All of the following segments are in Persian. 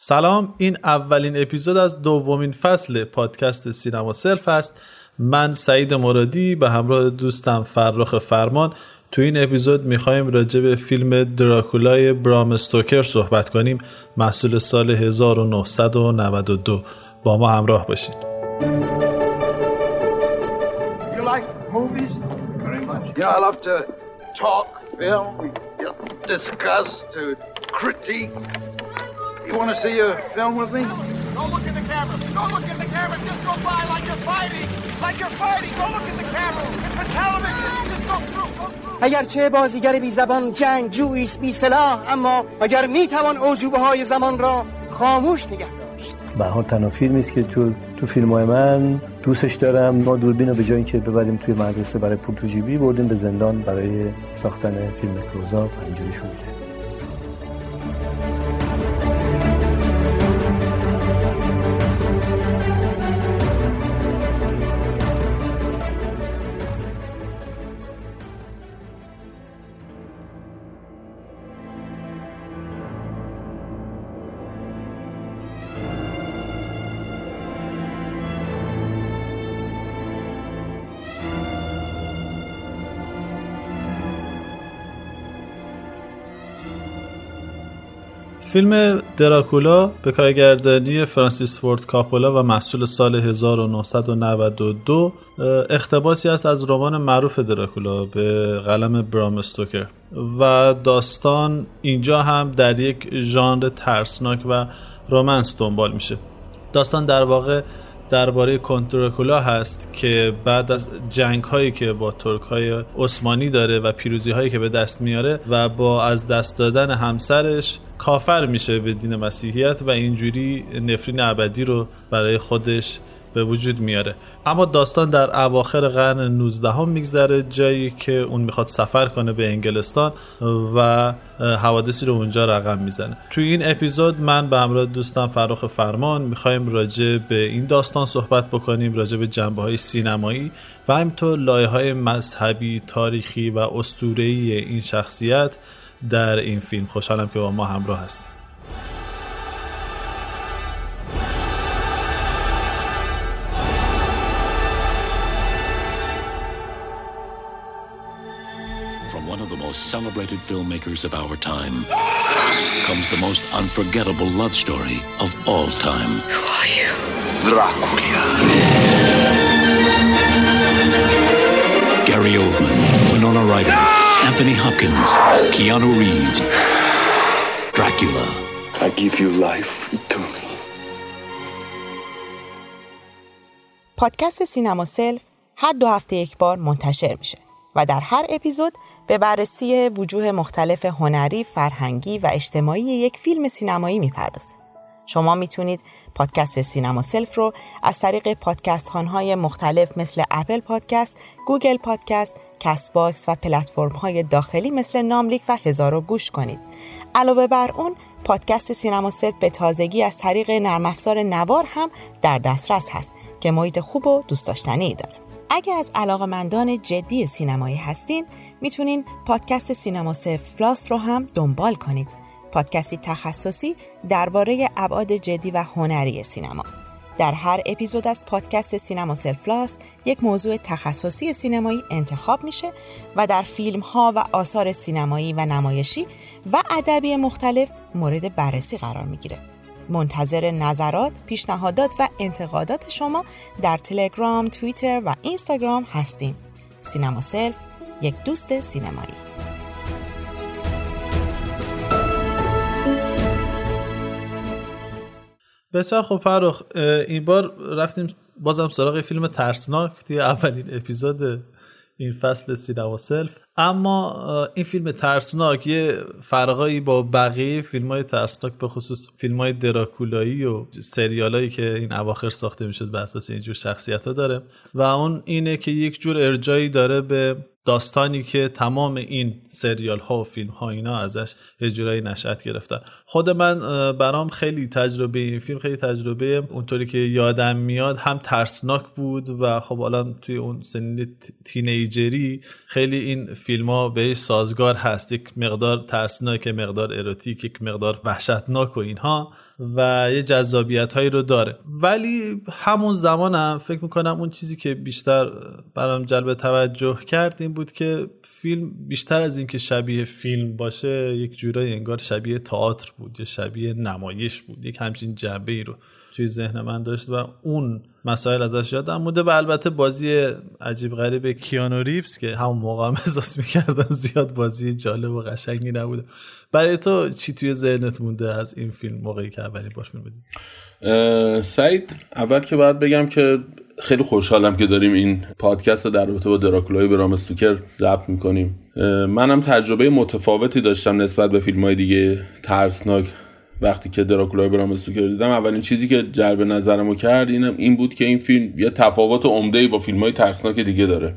سلام این اولین اپیزود از دومین فصل پادکست سینما سلف است من سعید مرادی به همراه دوستم فرخ فرمان. تو این اپیزود می‌خوایم راجع به فیلم دراکولای برام استوکر صحبت کنیم. محصول سال 1992 با ما همراه باشید. You want to see a film with me? Go look at the camera. Go look at the camera. Just go by like you're fighting. Like you're fighting. Go look at the camera. It's for television. Just go through. Go through. اگرچه بازیگر بی زبان جنگ جویست بی سلاح اما اگر می توان عجوبه های زمان را خاموش نگه داشت به حال تنها فیلمی است که تو تو فیلم های من دوستش دارم ما دوربین رو به جای اینکه ببریم توی مدرسه برای پول تو جیبی بردیم به زندان برای ساختن فیلم کلوزآپ اینجوری شروع فیلم دراکولا به کارگردانی فرانسیس فورد کاپولا و محصول سال 1992 اختباسی است از رمان معروف دراکولا به قلم برام استوکر. و داستان اینجا هم در یک ژانر ترسناک و رومنس دنبال میشه. داستان در واقع درباره کنترکولا هست که بعد از جنگ هایی که با ترک های عثمانی داره و پیروزی هایی که به دست میاره و با از دست دادن همسرش کافر میشه به دین مسیحیت و اینجوری نفرین ابدی رو برای خودش به وجود میاره. اما داستان در اواخر قرن 19 هم میگذره جایی که اون می‌خواد سفر کنه به انگلستان و حوادثی رو اونجا رقم می‌زنه. توی این اپیزود من به همراه دوستم فراخ فرمان می‌خوایم راجع به این داستان صحبت بکنیم راجع به جنبه های سینمایی و همینطور لایه های مذهبی تاریخی و اسطوره‌ای این شخصیت در این فیلم. خوشحالم که با ما همراه هستیم celebrated filmmakers of our time comes the most unforgettable love story of all time. Who are you? Dracula. Gary Oldman, Winona Ryder. No! Anthony Hopkins, Keanu Reeves, Dracula. I give you life eternally. پادکست سینما سلف هر دو هفته یک بار منتشر میشه و در هر اپیزود به بررسی وجوه مختلف هنری، فرهنگی و اجتماعی یک فیلم سینمایی می‌پردازه. شما می‌تونید پادکست سینما سلف رو از طریق پادکست های مختلف مثل Apple Podcast، Google Podcast، Castbox و پلتفرم های داخلی مثل ناملیک و هزارو گوش کنید. علاوه بر اون پادکست سینما سلف به تازگی از طریق نرم افزار نوار هم در دسترس هست که محیط خوب و دوست داشتنی داره. اگه از علاقمندان جدی سینمایی هستین می‌تونین پادکست سینما سلف پلاس رو هم دنبال کنید پادکستی تخصصی درباره ابعاد جدی و هنری سینما در هر اپیزود از پادکست سینما سلف پلاس یک موضوع تخصصی سینمایی انتخاب میشه و در فیلم ها و آثار سینمایی و نمایشی و ادبی مختلف مورد بررسی قرار می‌گیره. منتظر نظرات، پیشنهادات و انتقادات شما در تلگرام، توییتر و اینستاگرام هستیم. سینما سلف یک دوست سینمایی بسیار خب فرخ این بار رفتیم بازم سراغ فیلم ترسناک توی اولین اپیزود این فصل سینما سلف. اما این فیلم ترسناک یه فرقایی با بقیه فیلم های ترسناک به خصوص فیلم های دراکولایی و سریال که این اواخر ساخته می‌شد به اساس اینجور شخصیت ها داره. و اون اینه که یک جور ارجایی داره به داستانی که تمام این سریال ها و فیلم ها اینا ازش یه جورایی نشأت گرفتن. خود من برام خیلی تجربه این فیلم خیلی تجربه اونطوری که یادم میاد هم ترسناک بود و خب الان توی اون سنین تینیجری خیلی این فیلم ها بهش سازگار هست. یک مقدار ترسناک مقدار اروتیک یک مقدار وحشتناک و اینها. و یه جذابیت هایی رو داره. ولی همون زمانم فکر می‌کنم اون چیزی که بیشتر برام جلب توجه کرد این بود که فیلم بیشتر از اینکه شبیه فیلم باشه یک جورایی انگار شبیه تئاتر بود یا شبیه نمایش بود یک همچین جنبه ای رو توی ذهن من داشت و اون مسائل ازش یادم موده و البته بازی عجیب غریب کیانو ریفز که همون موقع هم احساس می‌کردن زیاد بازی جالب و قشنگی نبوده. برای تو چی توی ذهنت مونده از این فیلم موقعی که اولین باش فیلم سعید اول که باید بگم که خیلی خوشحالم که داریم این پادکست رو در رابطه با دراکولای برام استوکر ضبط می‌کنیم. منم تجربه متفاوتی داشتم نسبت به فیلم های دیگه ترسناک. وقتی که دراکولای برام استوکر دیدم اولین چیزی که جلب نظرمو کرد اینم این بود که این فیلم یه تفاوت عمده با فیلم های ترسناک دیگه داره.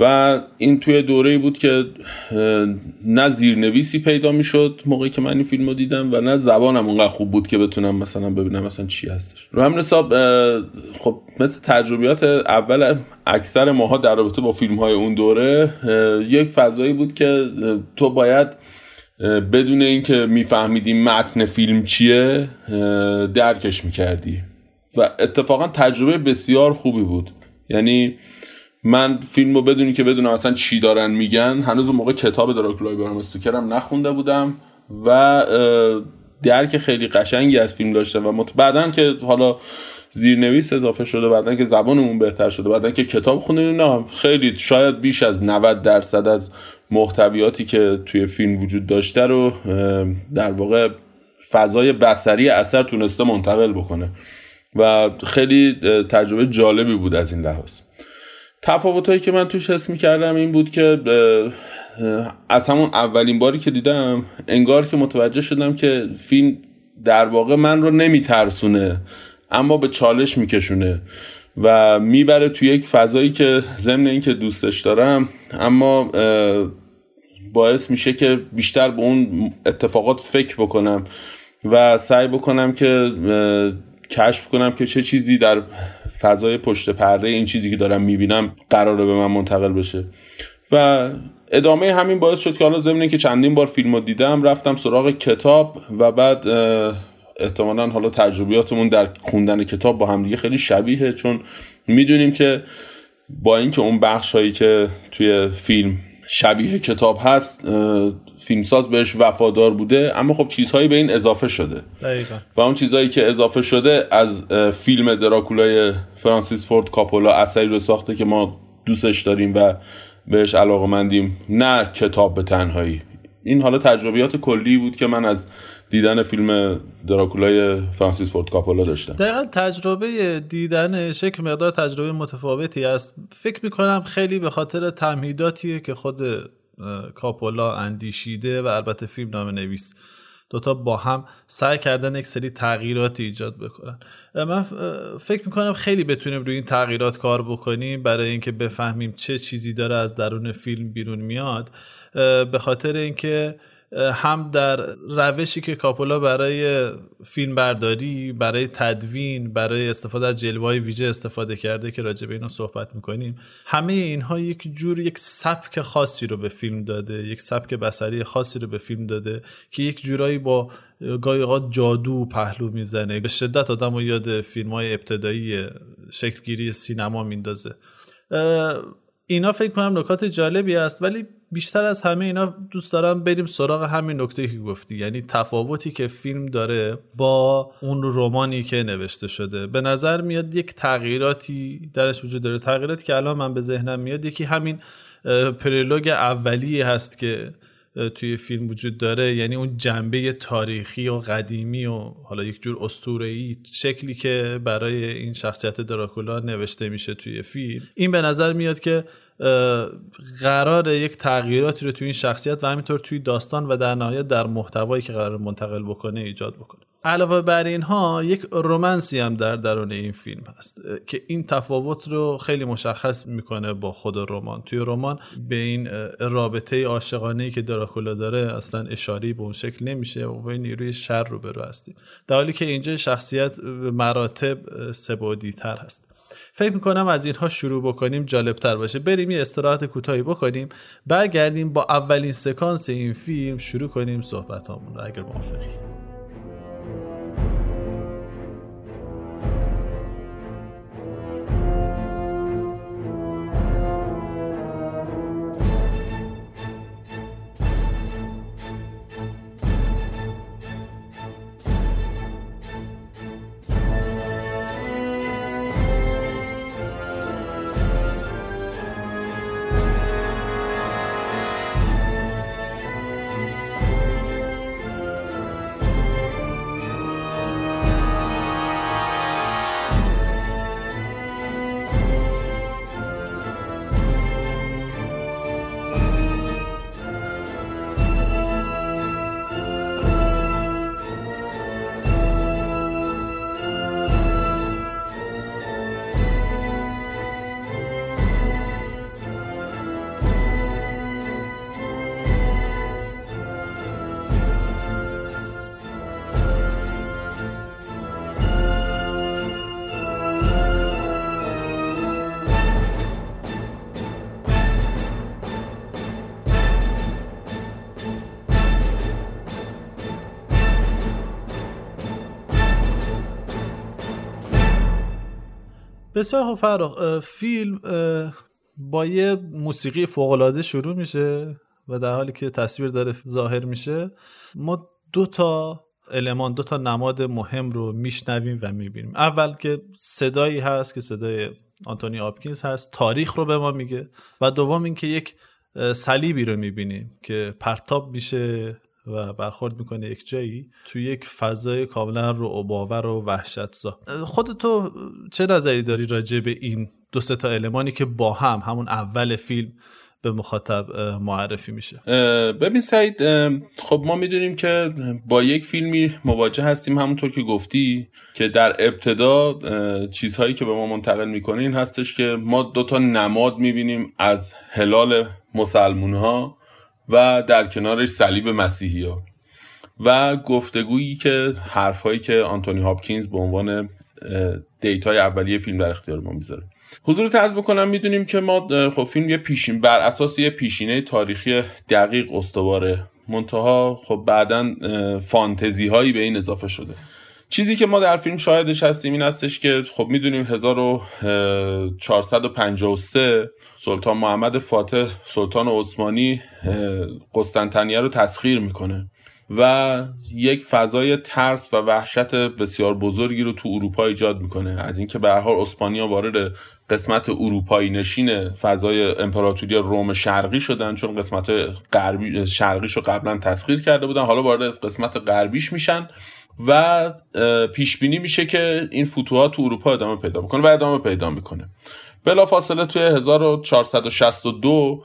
و این توی دوره بود که نه زیرنویسی پیدا می‌شد موقعی که من این فیلم رو دیدم و نه زبانم اونقدر خوب بود که بتونم مثلا ببینم مثلا چی هستش. رو همین حساب خب مثل تجربیات اول اکثر ماها در رابطه با فیلم های اون دوره یک فضایی بود که تو باید بدون اینکه میفهمیدی متن فیلم چیه درکش می‌کردی و اتفاقا تجربه بسیار خوبی بود یعنی من فیلم رو بدونی که بدونم اصلا چی دارن میگن هنوز اون موقع کتاب دراکولای برام استوکرم نخونده بودم و درک خیلی قشنگی از فیلم داشتم و. بعدا که حالا زیرنویس اضافه شده بعدا که زبانمون بهتر شده بعدا که کتاب خوندیم نه خیلی شاید بیش از 90 درصد از محتویاتی که توی فیلم وجود داشته رو در واقع فضای بسری اثر تونسته منتقل بکنه. و خیلی تجربه جالبی بود از این لحاظ. تفاوت هایی که من توش حس کردم این بود که از همون اولین باری که دیدم انگار که متوجه شدم که فیلم در واقع من رو نمیترسونه اما به چالش میکشونه. و می‌بره توی یک فضایی که ضمن اینکه دوستش دارم اما باعث میشه که بیشتر به اون اتفاقات فکر بکنم و سعی بکنم که کشف کنم که چه چیزی در فضای پشت پرده این چیزی که دارم می‌بینم قراره به من منتقل بشه. و ادامه همین باعث شد که حالا ضمن که چندین بار فیلم رو دیدم رفتم سراغ کتاب و بعد احتمالا حالا تجربیاتمون در خوندن کتاب با همدیگه خیلی شبیه چون می‌دونیم که با اینکه اون بخش هایی که توی فیلم شبیه کتاب هست فیلمساز بهش وفادار بوده اما خب چیزهایی به این اضافه شده دقیقا. و اون چیزهایی که اضافه شده از فیلم دراکولای فرانسیس فورد کاپولا اثری رو ساخته که ما دوستش داریم و بهش علاقه مندیم نه کتاب به تنهایی این حالا تجربیات کلی بود که من از دیدن فیلم دراکولای فرانسیس فورد کاپولا داشتم. دقیقا تجربه دیدن شکل مقدار تجربه متفاوتی است. فکر می‌کنم خیلی به خاطر تمهیداتیه که خود کاپولا اندیشیده و البته فیلم نام نویس دوتا با هم سعی کردن یک سری تغییرات ایجاد بکنن. من فکر می‌کنم خیلی بتونیم روی این تغییرات کار بکنیم برای اینکه بفهمیم چه چیزی داره از درون فیلم بیرون میاد. به خاطر اینکه هم در روشی که کاپولا برای فیلم برداری برای تدوین برای استفاده از جلوه ویژه استفاده کرده که راجع به اینو صحبت می‌کنیم. همه اینها یک جور یک سبک خاصی رو به فیلم داده یک سبک بسری خاصی رو به فیلم داده که یک جورایی با گاهی جادو پهلو می‌زنه. به شدت آدم و یاد فیلم های ابتدایی شکلگیری سینما میندازه. اینا فکر کنم نکات جالبی است ولی بیشتر از همه اینا دوست دارم بریم سراغ همین نکته که گفتی. یعنی تفاوتی که فیلم داره با اون رومانی که نوشته شده. به نظر میاد یک تغییراتی درش وجود داره. تغییراتی که الان من به ذهنم میاد یکی همین پرولوگ اولیه هست که توی فیلم وجود داره. یعنی اون جنبه تاریخی و قدیمی و حالا یک جور اسطوره‌ای شکلی که برای این شخصیت دراکولا نوشته میشه توی فیلم. این به نظر میاد که قرار یک تغییراتی رو توی این شخصیت و همینطور توی داستان و در نهایت در محتوایی که قرار منتقل بکنه ایجاد بکنه. علاوه بر اینها یک رومنسی هم در درون این فیلم هست که این تفاوت رو خیلی مشخص می‌کنه با خود رمان. توی رمان به این رابطه عاشقانه ای که دراکولا داره اصلا اشاری به اون شکل نمیشه و به نیروی شر رو برو هستیم. در حالی که اینجا شخصیت مراتب سبودی تر هست. فکر می‌کنم از اینها شروع بکنیم جالب تر باشه. بریم یه استراحت کوتاهی بکنیم برگردیم با اولین سکانس این فیلم شروع کنیم صحبت رو اگر موافقی. بسیار خوب فرق فیلم با یه موسیقی فوقالعاده شروع میشه و در حالی که تصویر داره ظاهر میشه. ما دو تا المان دو تا نماد مهم رو میشنویم و می‌بینیم. اول که صدایی هست که صدای آنتونی آپکینز هست تاریخ رو به ما میگه. و دوم اینکه یک صلیبی رو می‌بینیم که پرتاب میشه و برخورد می‌کنه یک جایی تو یک فضای کاملا رو باور و وحشتزا. خودتو چه نظری داری راجع به این دو سه تا المانی که با هم همون اول فیلم به مخاطب معرفی میشه؟ ببین سعید خب ما می‌دونیم که با یک فیلمی مواجه هستیم همونطور که گفتی که در ابتدا چیزهایی که به ما منتقل می‌کنه این هستش که ما دوتا نماد می‌بینیم از هلال مسلمون ها و در کنارش صلیب مسیحی ها. و گفتگویی که حرفهایی که آنتونی هاپکینز به عنوان دیتای اولیه فیلم در اختیار ما می‌ذاره. حضور ترز بکنم می‌دونیم که ما خب فیلم یه پیشین بر اساس یه پیشینه تاریخی دقیق استواره. منتها خب بعدا فانتزی هایی به این اضافه شده. چیزی که ما در فیلم شاهدش هستیم این هستش که خب می‌دونیم 1453 سلطان محمد فاتح سلطان عثمانی قسطنطنیه رو تسخیر می‌کنه و یک فضای ترس و وحشت بسیار بزرگی رو تو اروپا ایجاد می‌کنه. از اینکه به هر اسپانیا وارد قسمت اروپایی نشین فضای امپراتوری روم شرقی شدن چون قسمت غربی شرقیش رو قبلا تسخیر کرده بودن. حالا وارد قسمت غربیش میشن. و پیش بینی میشه که این فتوحات تو اروپا ادامه پیدا بکنه و ادامه پیدا می‌کنه. فاصله توی 1462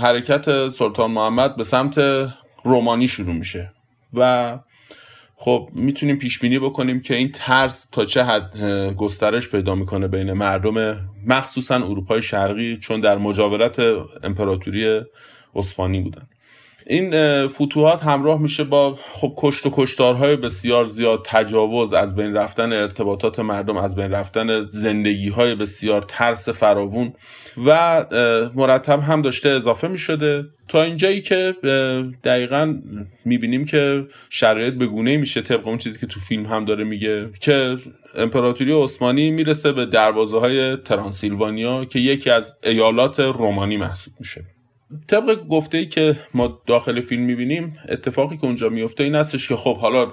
حرکت سلطان محمد به سمت رومانی شروع میشه. و خب می‌تونیم پیش بینی بکنیم که این ترس تا چه حد گسترش پیدا می‌کنه بین مردم مخصوصا اروپای شرقی چون در مجاورت امپراتوری اسپانی بودن. این فتوحات همراه میشه با خب کشت و کشتارهای بسیار زیاد تجاوز از بین رفتن ارتباطات مردم از بین رفتن زندگی های بسیار ترس فراوون و مرتب هم داشته اضافه می‌شده. تا اینجایی که دقیقا می‌بینیم که شرایط به گونه میشه طبق اون چیزی که تو فیلم هم داره میگه که امپراتوری عثمانی می‌رسه به دروازه های ترانسیلوانیا که یکی از ایالات رومانی محسوب میشه. طبق گفته ای که ما داخل فیلم می‌بینیم اتفاقی که اونجا میفته این هستش که خب حالا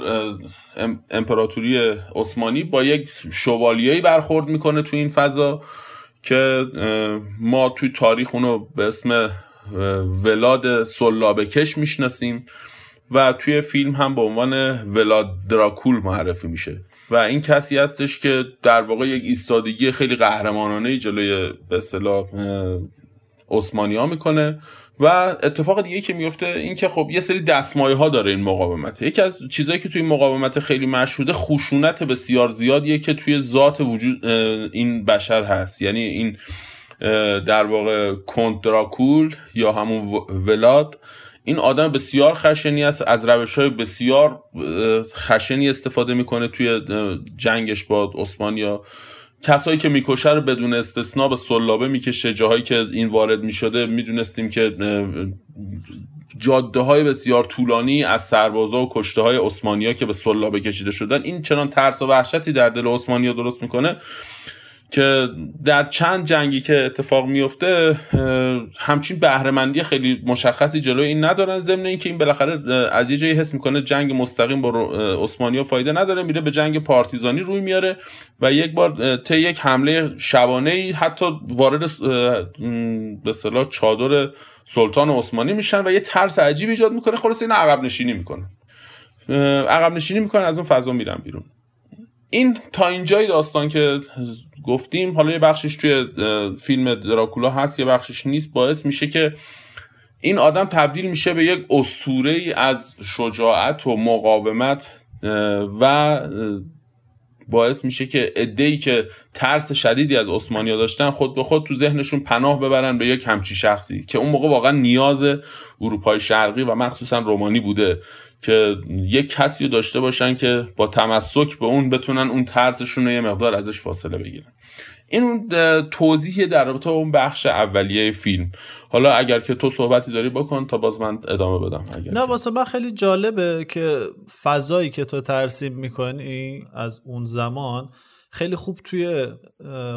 امپراتوری عثمانی با یک شوالیهی برخورد می‌کنه تو این فضا که ما توی تاریخ اونو به اسم ولاد سلابکش می‌شناسیم و توی فیلم هم به عنوان ولاد دراکول معرفی میشه. و این کسی هستش که در واقع یک ایستادگی خیلی قهرمانانه جلوی به عثمانی ها می‌کنه و اتفاق دیگه که میفته این که خب یه سری دستمایه ها داره این مقاومت. یکی از چیزهایی که توی این مقاومت خیلی مشهوده خشونت بسیار زیادیه که توی ذات وجود این بشر هست. یعنی این در واقع کنتراکول یا همون ولاد این آدم بسیار خشنی است از روش های بسیار خشنی استفاده می‌کنه توی جنگش با عثمانیا. کسایی که می‌کشه رو بدون استثنا به سلابه می‌کشه جاهایی که این وارد می‌شده می‌دونستیم که جاده های بسیار طولانی از سربازا و کشته های عثمانی که به سلابه کشیده شدن این چنان ترس و وحشتی در دل عثمانی درست می‌کنه. که در چند جنگی که اتفاق میفته همچین بهرهمندی خیلی مشخصی جلوی این ندارن. ضمن اینکه این بالاخره از یه جایی حس می‌کنه جنگ مستقیم با عثمانی فایده نداره میره به جنگ پارتیزانی روی میاره و یک بار طی یک حمله شبانه ای حتی وارد به اصطلاح چادر سلطان عثمانی میشن و یه ترس عجیب ایجاد می‌کنه. خلاص این عقب نشینی می‌کنه عقب نشینی می‌کنه از اون فضا میرن بیرون. این تا اینجای داستان که گفتیم حالا یه بخشش توی فیلم دراکولا هست یه بخشش نیست باعث میشه که این آدم تبدیل میشه به یک اسطوره ای از شجاعت و مقاومت و باعث میشه که ادهی که ترس شدیدی از عثمانیا داشتن خود به خود تو ذهنشون پناه ببرن به یک همچی شخصی که اون موقع واقعا نیاز اروپای شرقی و مخصوصا رومانی بوده. که یک کسی رو داشته باشن که با تمسک به اون بتونن اون ترسشون رو یه مقدار ازش فاصله بگیرن. این اون توضیحی در رابطه اون بخش اولیه فیلم. حالا اگر که تو صحبتی داری بکن تا باز من ادامه بدم. اگر نه واسه من خیلی جالبه که فضایی که تو ترسیم می‌کنی از اون زمان خیلی خوب توی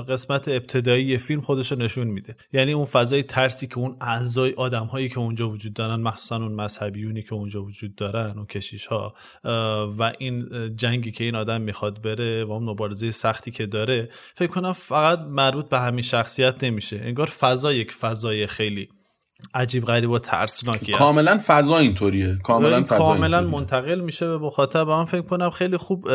قسمت ابتدایی فیلم خودش رو نشون میده. یعنی اون فضای ترسی که اون اعضای آدم هایی که اونجا وجود دارن مخصوصا اون مذهبیونی که اونجا وجود دارن اون کشیش ها و این جنگی که این آدم می‌خواد بره و اون مبارزه سختی که داره فکر کنم فقط مربوط به همین شخصیت نمیشه. انگار فضا یک فضای خیلی عجیب غریب و ترسناکی کاملا فضا اینطوریه. کاملا فضا کاملا منتقل میشه به مخاطب. من فکر کنم خیلی خوب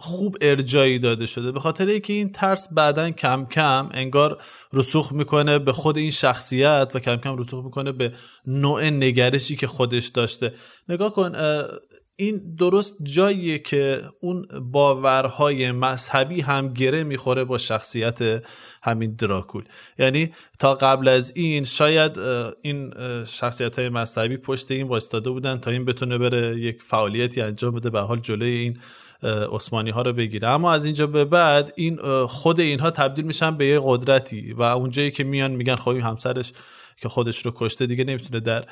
خوب ارجایی داده شده. به خاطر اینکه این ترس بعدا کم کم انگار رسوخ می‌کنه به خود این شخصیت و کم کم رسوخ می‌کنه به نوع نگرشی که خودش داشته. نگاه کن این درست جاییه که اون باورهای مذهبی هم گره می‌خوره با شخصیت همین دراکول. یعنی تا قبل از این شاید این شخصیت های مذهبی پشت این وایستاده بودن تا این بتونه بره یک فعالیتی انجام بده به حال جلوی این عثمانی ها رو بگیره. اما از اینجا به بعد این خود اینها تبدیل میشن به یه قدرتی و اونجایی که میان میگن خب همسرش که خودش رو کشته دیگه نمی‌تونه در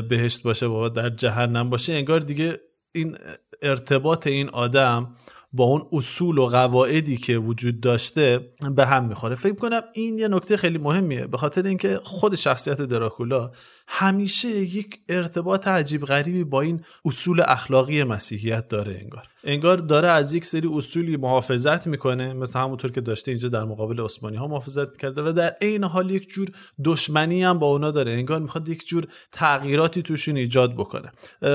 بهشت باشه و در جهنم باشه. انگار دیگه این ارتباط این آدم با اون اصول و قواعدی که وجود داشته به هم می‌خوره. فکر کنم این یه نکته خیلی مهمیه. به خاطر اینکه خود شخصیت دراکولا همیشه یک ارتباط عجیب غریبی با این اصول اخلاقی مسیحیت داره انگار. انگار داره از یک سری اصولی محافظت می‌کنه مثل همونطور که داشته اینجا در مقابل عثمانی ها محافظت می‌کرده و در عین حال یک جور دشمنی هم با اونا داره. انگار می‌خواد یک جور تغییراتی توشون ایجاد بکنه.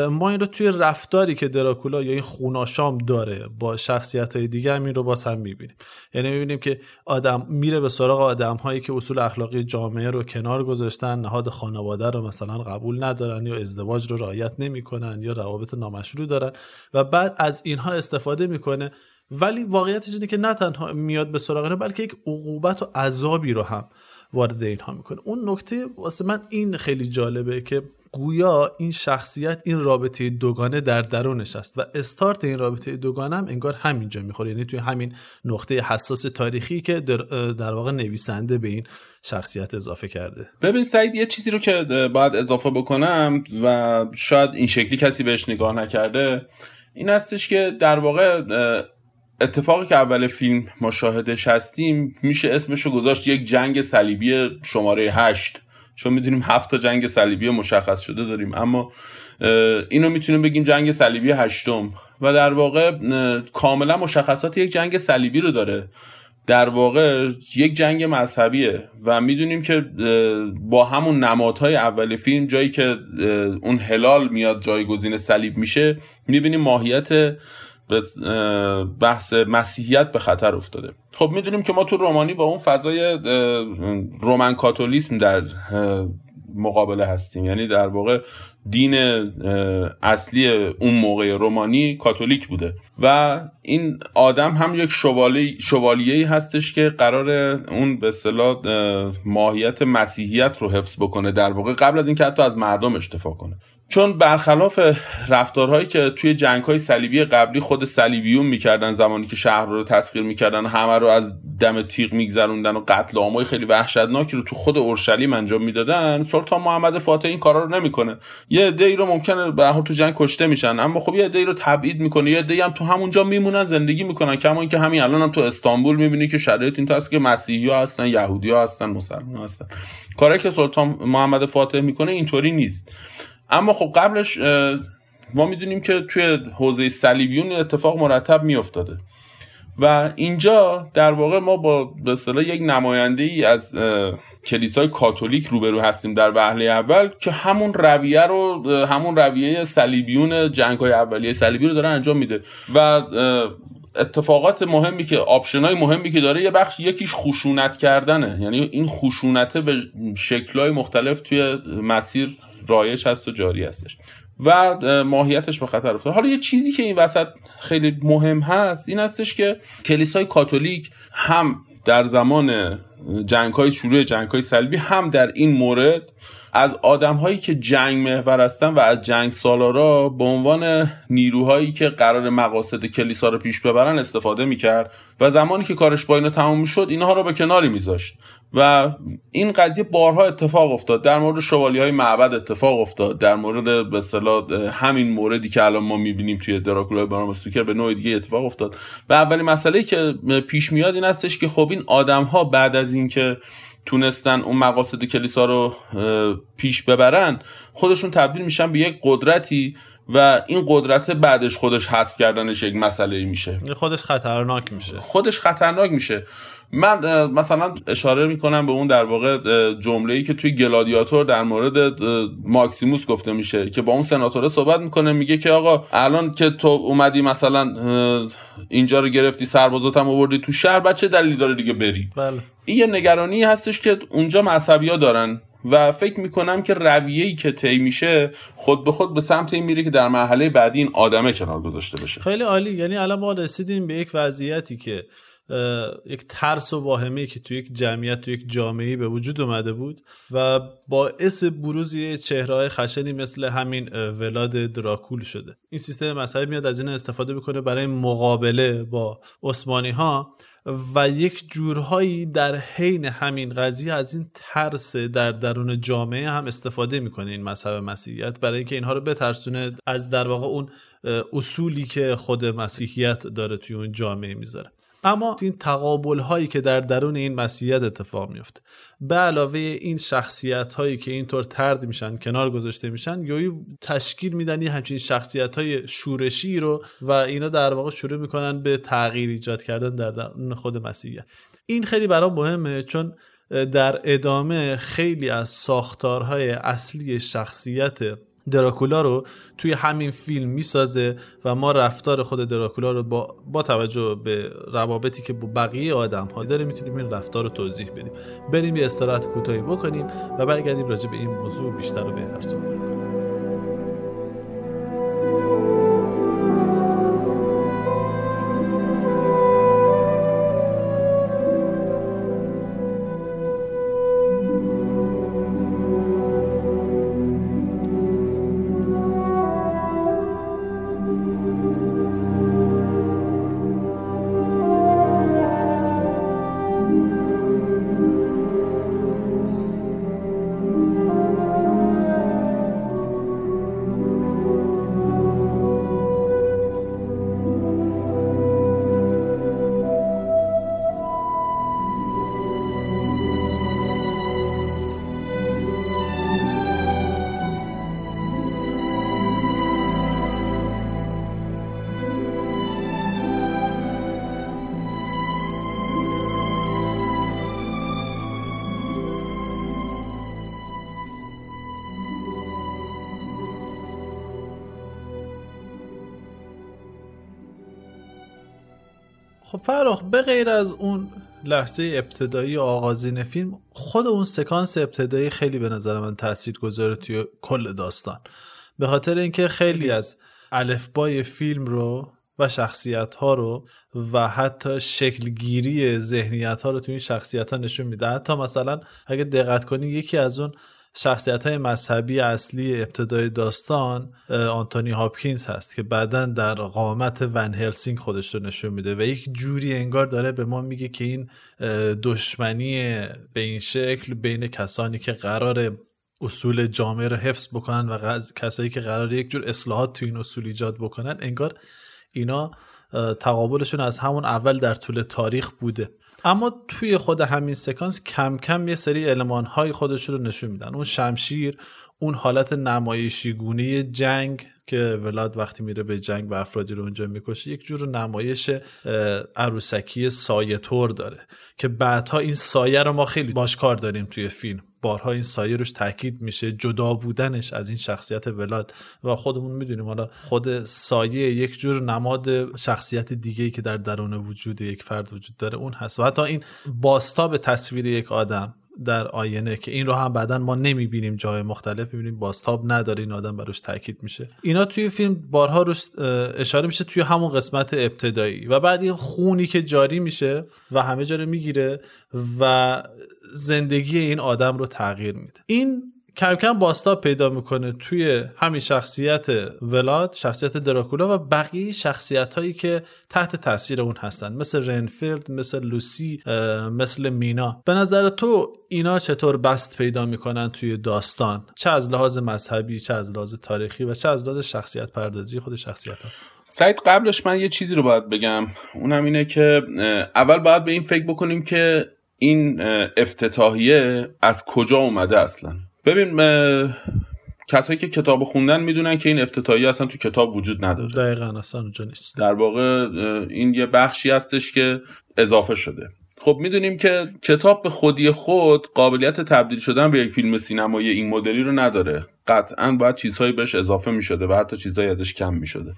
ما این رو توی رفتاری که دراکولا یا این خوناشام داره با شخصیت های دیگه هم این رو باز هم می‌بینیم. یعنی می‌بینیم که آدم میره به سراغ آدم هایی که اصول اخلاقی جامعه رو کنار گذاشتن نهاد خانواده رو مثلا قبول ندارن یا ازدواج رو رعایت نمی‌کنن یا روابط نامشروع دارن و بعد از اینها استفاده می‌کنه. ولی واقعیتش اینه که نه تنها میاد به سراغ بلکه یک عقوبت و عذابی رو هم وارد اینها می‌کنه. اون نکته واسه من این خیلی جالبه که گویا این شخصیت این رابطه دوگانه در درونش است و استارت این رابطه دوگانه هم انگار همینجا می‌خوره. یعنی توی همین نقطه حساس تاریخی که در, در واقع نویسنده به این شخصیت اضافه کرده. ببین سعید یه چیزی رو که باید اضافه بکنم و شاید این شکلی کسی بهش نگاه نکرده این هستش که در واقع اتفاقی که اول فیلم مشاهدش هستیم میشه اسمشو گذاشت یک جنگ صلیبی شماره هشت. چون می‌دونیم هفت تا جنگ صلیبی مشخص شده داریم. اما اینو می‌تونیم بگیم جنگ صلیبی هشتم. و در واقع کاملا مشخصات یک جنگ صلیبی رو داره. در واقع یک جنگ مذهبیه. و می‌دونیم که با همون نمادهای اول فیلم جایی که اون هلال میاد جایگزین صلیب میشه می‌بینیم ماهیت بحث مسیحیت به خطر افتاده. خب می‌دونیم که ما تو رومانی با اون فضای رومن کاتولیسم در مقابله هستیم. یعنی در واقع دین اصلی اون موقع رومانی کاتولیک بوده. و این آدم هم یک شوالیه هستش که قرار اون به اصطلاح ماهیت مسیحیت رو حفظ بکنه. در واقع قبل از اینکه حتی از مردم اشتفا کنه. چون برخلاف رفتارهایی که توی جنگ های صلیبی قبلی خود صلیبیون می‌کردن زمانی که شهر رو تسخیر می‌کردن همه رو از دم تیغ میگذروندن و قتل عامای خیلی وحشتناکی رو تو خود اورشلیم انجام می‌دادن سلطان محمد فاتح این کارا رو نمی‌کنه. یه عده‌ای رو ممکنه به تو جنگ کشته میشن اما خب یه عده‌ای رو تبعید می‌کنه یه عده‌ای هم تو همونجا میمونن زندگی می‌کنن کما اینکه همین الان هم تو استانبول می‌بینی که شرایط این هست که مسیحی ها هستن یهودی ها هستن مسلمان هستن. کاری که سلطان محمد فاتح می‌کنه اینطوری نیست. اما خب قبلش ما می‌دونیم که توی حوزه صلیبیون اتفاق مرتب میافتاده. و اینجا در واقع ما با به اصطلاح یک نماینده ای از کلیسای کاتولیک روبرو هستیم در وهله اول که همون رویه رو همون رویه صلیبیون جنگ های اولیه صلیبی رو داره انجام میده. و اتفاقات مهمی که آپشنای مهمی که داره یه بخش یکیش خشونت کردنه. یعنی این خشونته به شکلهای مختلف توی مسیر رایج هست و جاری هستش. و ماهیتش به خطر افتاد حالا یه چیزی که این وسط خیلی مهم هست این هستش که کلیسای کاتولیک هم در زمان جنگ های شروع جنگ های سلبی هم در این مورد از آدم هایی که جنگ محور هستن و از جنگ سالارا به عنوان نیروهایی که قرار مقاصد کلیسا رو پیش ببرن استفاده می‌کرد. و زمانی که کارش با اینا تموم شد اینها رو به کناری میذاشت. و این قضیه بارها اتفاق افتاد. در مورد شوالی های معبد اتفاق افتاد. در مورد به همین موردی که الان ما می‌بینیم توی دراکولای برام سوکر به نوع دیگه اتفاق افتاد. و اولین مسئله که پیش میاد این هستش که خب این آدم ها بعد از اینکه تونستن اون مقاصد کلیسا رو پیش ببرن خودشون تبدیل میشن به یک قدرتی و این قدرت بعدش خودش حذف کردنش یک مسئله میشه. خودش خطرناک میشه. خودش خطرناک میشه. من مثلا اشاره می‌کنم به اون در واقع جمله ای که توی گلادیاتور در مورد ماکسیموس گفته میشه که با اون سناتوره صحبت می‌کنه میگه که آقا الان که تو اومدی مثلا اینجا رو گرفتی سربازات هم آوردی تو شهر بچه دلیلی داره دیگه بری؟ بله. این یه نگرانی هستش که اونجا مذهبی ها دارن و فکر می‌کنم که رویه‌ای که طی میشه خود به خود به سمت این میره که در مرحله بعدی این آدمه کنار گذاشته بشه. خیلی عالی. یعنی الان ما رسیدیم به یک وضعیتی که یک ترس و واهمه که تو یک جمعیت تو یک جامعه به وجود اومده بود و باعث بروز چهره خشنی مثل همین ولاد دراکول شده. این سیستم مذهبی میاد از این استفاده می‌کنه برای مقابله با عثمانی ها و یک جورهایی در حین همین قضیه از این ترس در درون جامعه هم استفاده می‌کنه این مذهب مسیحیت برای اینکه اینها رو بترسونه از در واقع اون اصولی که خود مسیحیت داره توی اون جامعه می‌ذاره. اما این تقابل هایی که در درون این مسیحیت اتفاق میفته به علاوه این شخصیت هایی که اینطور ترد میشن کنار گذاشته میشن یا تشکیل میدن این همچین شخصیت های شورشی رو و اینا در واقع شروع می‌کنن به تغییر ایجاد کردن در درون خود مسیحیت. این خیلی برام مهمه چون در ادامه خیلی از ساختارهای اصلی شخصیت دراکولا رو توی همین فیلم می‌سازه و ما رفتار خود دراکولا رو با, با توجه به روابطی که با بقیه آدم ها داره می‌تونیم این رفتار رو توضیح بدیم. بریم یه استراحت کوتاهی بکنیم و برگردیم راجع به این موضوع بیشتر و بهتر صحبت کنیم. غیر از اون لحظه ابتدایی آغازین فیلم خود اون سکانس ابتدایی خیلی به نظر من تاثیر گذاره توی کل داستان. به خاطر اینکه خیلی از الفبای فیلم رو و شخصیت ها رو و حتی شکلگیری ذهنیت ها رو توی این شخصیت ها نشون میده. حتی مثلا اگه دقت کنی یکی از اون شخصیت های مذهبی اصلی ابتدای داستان آنتونی هاپکینز هست که بعدا در قامت ون هلسینگ خودش رو نشون میده و یک جوری انگار داره به ما میگه که این دشمنی به این شکل بین کسانی که قرار اصول جامعه رو حفظ بکنن و کسایی که قرار یک جور اصلاحات تو این اصول ایجاد بکنن انگار اینا تقابلشون از همون اول در طول تاریخ بوده. اما توی خود همین سکانس کم کم یه سری علمان های خودش رو نشون میدن. اون شمشیر اون حالت نمایشی گونه جنگ که ولاد وقتی میره به جنگ و افرادی رو اونجا می‌کشه یک جور نمایش عروسکی سایه طور داره که بعدها این سایه رو ما خیلی باش کار داریم توی فیلم. بارها این سایه روش تاکید میشه جدا بودنش از این شخصیت ولاد و خودمون می‌دونیم. حالا خود سایه یک جور نماد شخصیت دیگه ای که در درون وجود یک فرد وجود داره اون هست. و حتی این باستاب تصویر یک آدم در آینه که این رو هم بعدا ما نمی‌بینیم جای مختلف می‌بینیم باستاب نداره این آدم براش تاکید میشه. اینا توی فیلم بارها روش اشاره میشه توی همون قسمت ابتدایی و بعد این خونی که جاری میشه و همه جا می‌گیره و زندگی این آدم رو تغییر میده. این کم کم باستا پیدا می‌کنه توی همین شخصیت ولاد شخصیت دراکولا و بقیه شخصیت هایی که تحت تاثیر اون هستن. مثل رنفیلد مثل لوسی مثل مینا. به نظر تو اینا چطور بست پیدا می‌کنن توی داستان؟ چه از لحاظ مذهبی چه از لحاظ تاریخی و چه از لحاظ شخصیت پردازی خود شخصیت ها سعید قبلش من یه چیزی رو باید بگم. اونم اینه که اول باید به این فکر بکنیم که این افتتاحیه از کجا اومده اصلا. ببین کسایی که کتاب خوندن می‌دونن که این افتتاحیه اصلا تو کتاب وجود نداره. دقیقا اصلا اونجا نیست. در واقع این یه بخشی هستش که اضافه شده. خب می‌دونیم که کتاب به خودی خود قابلیت تبدیل شدن به یک فیلم سینمایی این مدلی رو نداره. قطعا باید چیزهایی بهش اضافه می‌شده و حتی چیزهایی ازش کم می‌شده.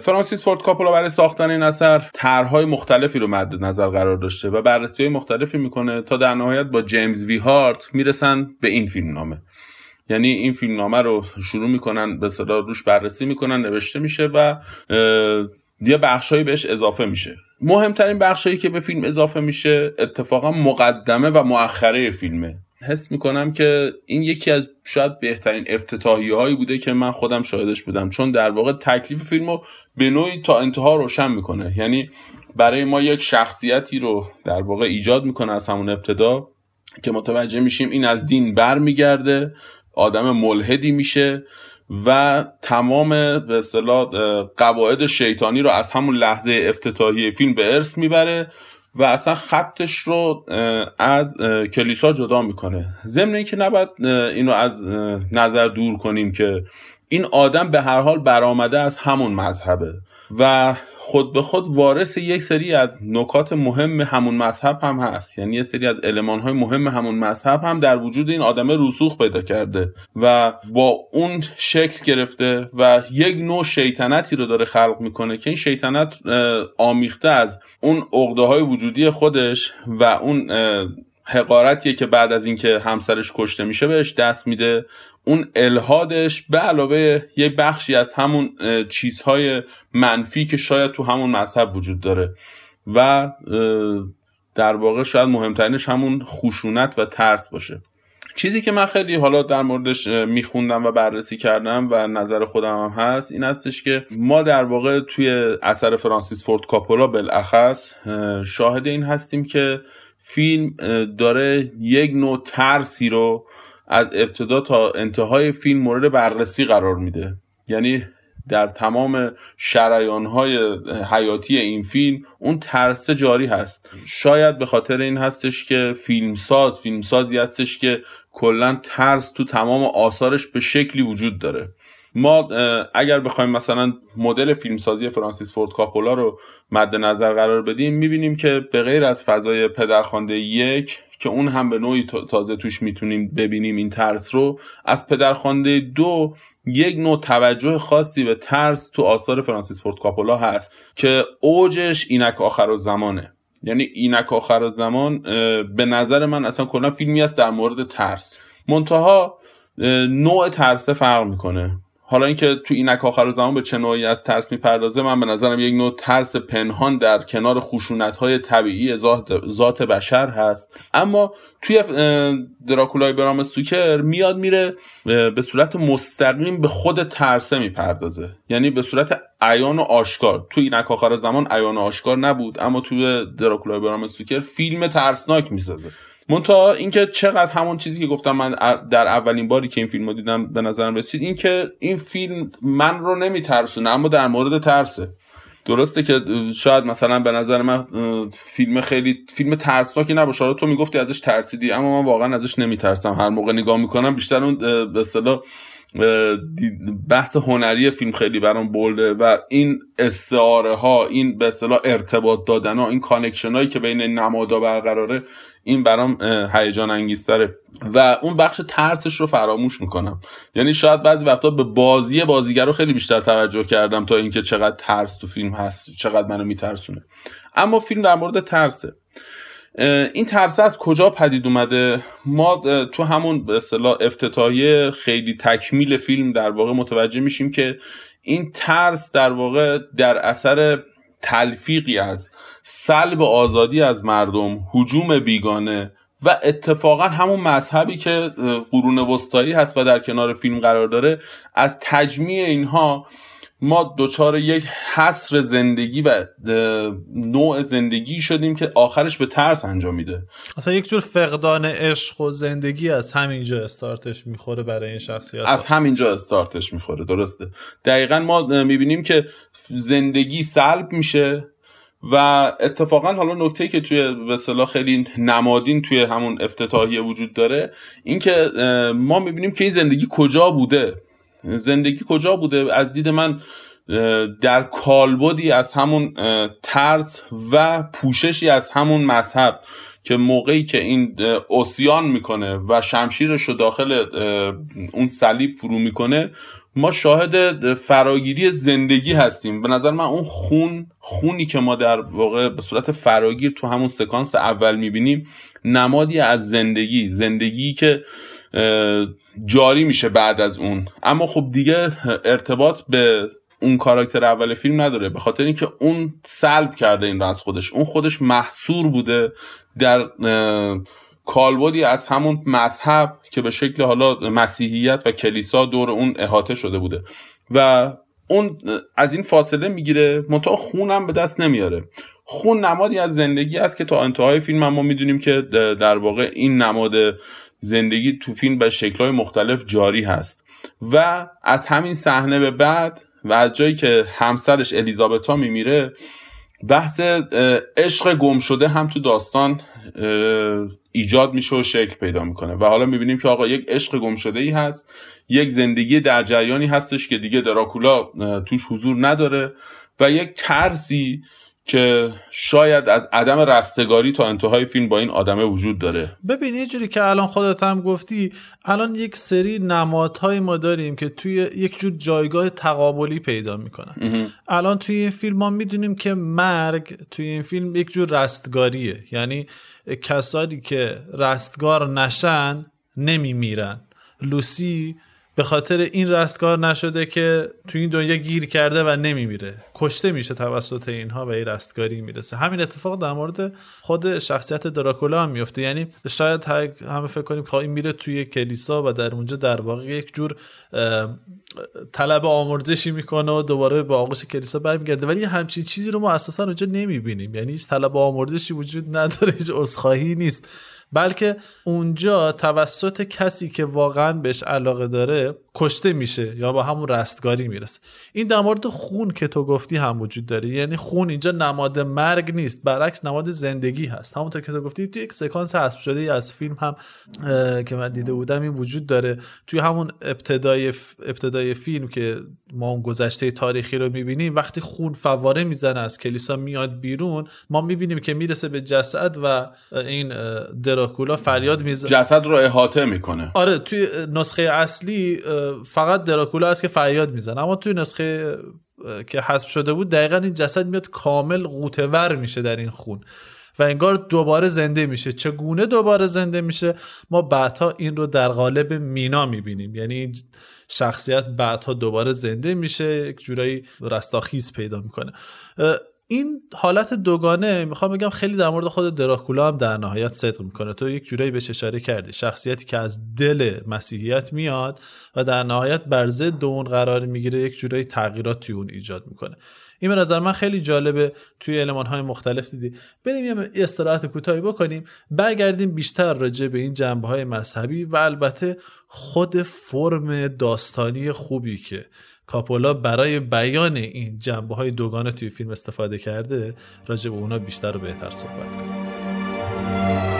فرانسیس فورد کاپولا برای ساختن این اثر طرحهای مختلفی رو مد نظر قرار داشته و بررسی های مختلفی می‌کنه تا در نهایت با جیمز وی هارت می‌رسن به این فیلم نامه یعنی این فیلم نامه رو شروع می‌کنن به صدا روش بررسی می‌کنن نوشته میشه و یه بخشهایی بهش اضافه میشه. مهمترین بخشهایی که به فیلم اضافه میشه اتفاقا مقدمه و مؤخره فیلمه. حس می‌کنم که این یکی از شاید بهترین افتتاحی هایی بوده که من خودم شاهدش بودم. چون در واقع تکلیف فیلم رو به نوعی تا انتها روشن می‌کنه. یعنی برای ما یک شخصیتی رو در واقع ایجاد می‌کنه از همون ابتدا که متوجه میشیم این از دین بر میگرده آدم ملحدی میشه و تمام به اصطلاح قواعد شیطانی رو از همون لحظه افتتاحی فیلم به ارث می‌بره. و اصلا خطش رو از کلیسا جدا می‌کنه. ضمن اینکه نباید اینو از نظر دور کنیم که این آدم به هر حال برآمده از همون مذهبه. و خود به خود وارث یک سری از نکات مهم همون مذهب هم هست. یعنی یه سری از علمان های مهم همون مذهب هم در وجود این آدم رسوخ پیدا کرده و با اون شکل گرفته و یک نوع شیطنتی رو داره خلق می‌کنه که این شیطنت آمیخته از اون عقده های وجودی خودش و اون حقارتیه که بعد از اینکه همسرش کشته میشه بهش دست میده. اون الهادش به علاوه یه بخشی از همون چیزهای منفی که شاید تو همون مذهب وجود داره. و در واقع شاید مهمترینش همون خشونت و ترس باشه. چیزی که من خیلی حالا در موردش میخوندم و بررسی کردم و نظر خودم هم هست این هستش که ما در واقع توی اثر فرانسیس فورد کاپولا بالاخص شاهد این هستیم که فیلم داره یک نوع ترسی رو از ابتدا تا انتهای فیلم مورد بررسی قرار میده. یعنی در تمام شریان های حیاتی این فیلم اون ترس جاری هست. شاید به خاطر این هستش که فیلمساز فیلمسازی هستش که کلا ترس تو تمام آثارش به شکلی وجود داره. ما اگر بخوایم مثلا مدل فیلمسازی فرانسیس فورد کاپولا رو مد نظر قرار بدیم می‌بینیم که به غیر از فضای پدرخوانده یک که اون هم به نوعی تازه توش می‌تونیم ببینیم این ترس رو از پدرخوانده دو یک نوع توجه خاصی به ترس تو آثار فرانسیس فورد کاپولا هست که اوجش اینک آخر زمانه یعنی اینک آخر زمان به نظر من اصلا کلا فیلمی است در مورد ترس. منتها نوع ترسه فرق می‌کنه. حالا اینکه تو اینک آخر زمان به چه نوعی از ترس می‌پردازه من به نظرم یک نوع ترس پنهان در کنار خشونت های طبیعی ذات, بشر هست. اما توی دراکولای برام سوکر میاد میره به صورت مستقیم به خود ترسه می‌پردازه. یعنی به صورت عیان و آشکار. تو اینک آخر زمان عیان و آشکار نبود اما توی دراکولای برام سوکر فیلم ترسناک می‌سازه. منتها اینکه چقدر همون چیزی که گفتم من در اولین باری که این فیلم رو دیدم به نظرم رسید اینکه این فیلم من رو نمیترسونه اما در مورد ترسه. درسته که شاید مثلا به نظر من فیلم خیلی فیلم ترسناکی نباشه. حالا تو می‌گفتی ازش ترسیدی اما من واقعا ازش نمیترسم. هر موقع نگاه می‌کنم بیشتر اون به بحث هنری فیلم خیلی برام bold ه و این استعاره ها این به اصطلاح ارتباط دادن ها این connection هایی که بین نمادا برقراره این برام هیجان انگیزتره. و اون بخش ترسش رو فراموش می‌کنم. یعنی شاید بعضی وقتا به بازی بازیگر رو خیلی بیشتر توجه کردم تا اینکه چقدر ترس تو فیلم هست چقدر منو میترسونه. اما فیلم در مورد ترسه. این ترسه از کجا پدید اومده؟ ما تو همون به اصطلاح افتتاحیه خیلی تکمیل فیلم در واقع متوجه میشیم که این ترس در واقع در اثر تلفیقی از سلب آزادی از مردم حجوم بیگانه و اتفاقا همون مذهبی که قرون وسطایی هست و در کنار فیلم قرار داره از تجمیع اینها ما دچار یک حصر زندگی و نوع زندگی شدیم که آخرش به ترس انجام میده. اصلا یک جور فقدان عشق و زندگی از همینجا استارتش می‌خوره برای این شخصیت از همینجا استارتش می‌خوره درسته. دقیقا ما می‌بینیم که زندگی سلب میشه و اتفاقا حالا نکته که توی به خیلی نمادین توی همون افتتاحیه وجود داره اینکه ما می‌بینیم که این زندگی کجا بوده. زندگی کجا بوده؟ از دید من در کالبدی از همون ترس و پوششی از همون مذهب که موقعی که این اوسیان می‌کنه و شمشیرش رو داخل اون صلیب فرو می‌کنه ما شاهد فراگیری زندگی هستیم. به نظر من اون خون خونی که ما در واقع به صورت فراگیر تو همون سکانس اول می‌بینیم نمادی از زندگی زندگی که جاری میشه بعد از اون. اما خب دیگه ارتباط به اون کاراکتر اول فیلم نداره. به خاطر اینکه اون سلب کرده این رو از خودش. اون خودش محصور بوده در کالبدی از همون مذهب که به شکل حالا مسیحیت و کلیسا دور اون احاطه شده بوده. و اون از این فاصله می‌گیره منتها خونم به دست نمیاره. خون نمادی از زندگی است که تا انتهای فیلم ما می‌دونیم که در واقع این نماد زندگی تو فیلم به شکلهای مختلف جاری هست. و از همین صحنه به بعد و از جایی که همسرش الیزابتا میمیره بحث عشق گم شده هم تو داستان ایجاد میشه و شکل پیدا می‌کنه. و حالا می‌بینیم که آقا یک عشق گم شده ای هست یک زندگی در جریانی هستش که دیگه دراکولا توش حضور نداره و یک ترسی که شاید از عدم رستگاری تا انتهای فیلم با این آدمه وجود داره. ببین یه جوری که الان خودت هم گفتی الان یک سری نمادهای ما داریم که توی یک جور جایگاه تقابلی پیدا می‌کنن. الان توی این فیلم ما می‌دونیم که مرگ توی این فیلم یک جور رستگاریه. یعنی کسانی که رستگار نشن نمیمیرن. لوسی به خاطر این رستگار نشده که تو این دنیا گیر کرده و نمیمیره. کشته میشه توسط اینها و این رستگاری می‌رسه. همین اتفاق در مورد خود شخصیت دراکولا هم میفته. یعنی شاید همه فکر کنیم که این میره توی کلیسا و در اونجا در واقع یک جور طلب آمرزشی می‌کنه و دوباره به آغوش کلیسا برمیگرده. ولی همچین چیزی رو ما اساسا اونجا نمی‌بینیم. یعنی هیچ طلب آمرزشی وجود نداره هیچ عذرخواهی نیست. بلکه اونجا توسط کسی که واقعا بهش علاقه داره کشته میشه یا با همون رستگاری می‌رسه. این در مورد خون که تو گفتی هم وجود داره. یعنی خون اینجا نماد مرگ نیست برعکس نماد زندگی هست. همونطور که تو گفتی تو یک سکانس حذف شده از فیلم هم که من دیده بودم این وجود داره. توی همون ابتدای ابتدای فیلم که ما اون گذشته تاریخی رو می‌بینیم وقتی خون فواره می‌زنه از کلیسا میاد بیرون ما می‌بینیم که می‌رسه به جسد و این دراکولا فریاد می‌زنه جسد رو احاطه می‌کنه. آره توی نسخه اصلی فقط دراکولا هست که فریاد می‌زنه. اما توی نسخه که حذف شده بود دقیقا این جسد میاد کامل قوتور میشه در این خون و انگار دوباره زنده میشه. چگونه دوباره زنده میشه؟ ما بعدها این رو در قالب مینا می‌بینیم. یعنی شخصیت بعدها دوباره زنده میشه یک جورایی رستاخیز پیدا می‌کنه. این حالت دوگانه می‌خوام بگم خیلی در مورد خود دراکولا هم در نهایت صدق می‌کنه. تو یک جورایی بهش اشاره کردی شخصیتی که از دل مسیحیت میاد و در نهایت بر ضد اون قرار می‌گیره یک جورایی تغییرات توی اون ایجاد می‌کنه. این به نظر من خیلی جالبه توی علمان های مختلف دیدی. بریم یه استراحت کوتاهی بکنیم برگردیم بیشتر راجع به این جنبه های مذهبی و البته خود فرم داستانی خوبی که کاپولا برای بیان این جنبه های دوگانه توی فیلم استفاده کرده راجع به اونا بیشتر و بهتر صحبت کنیم.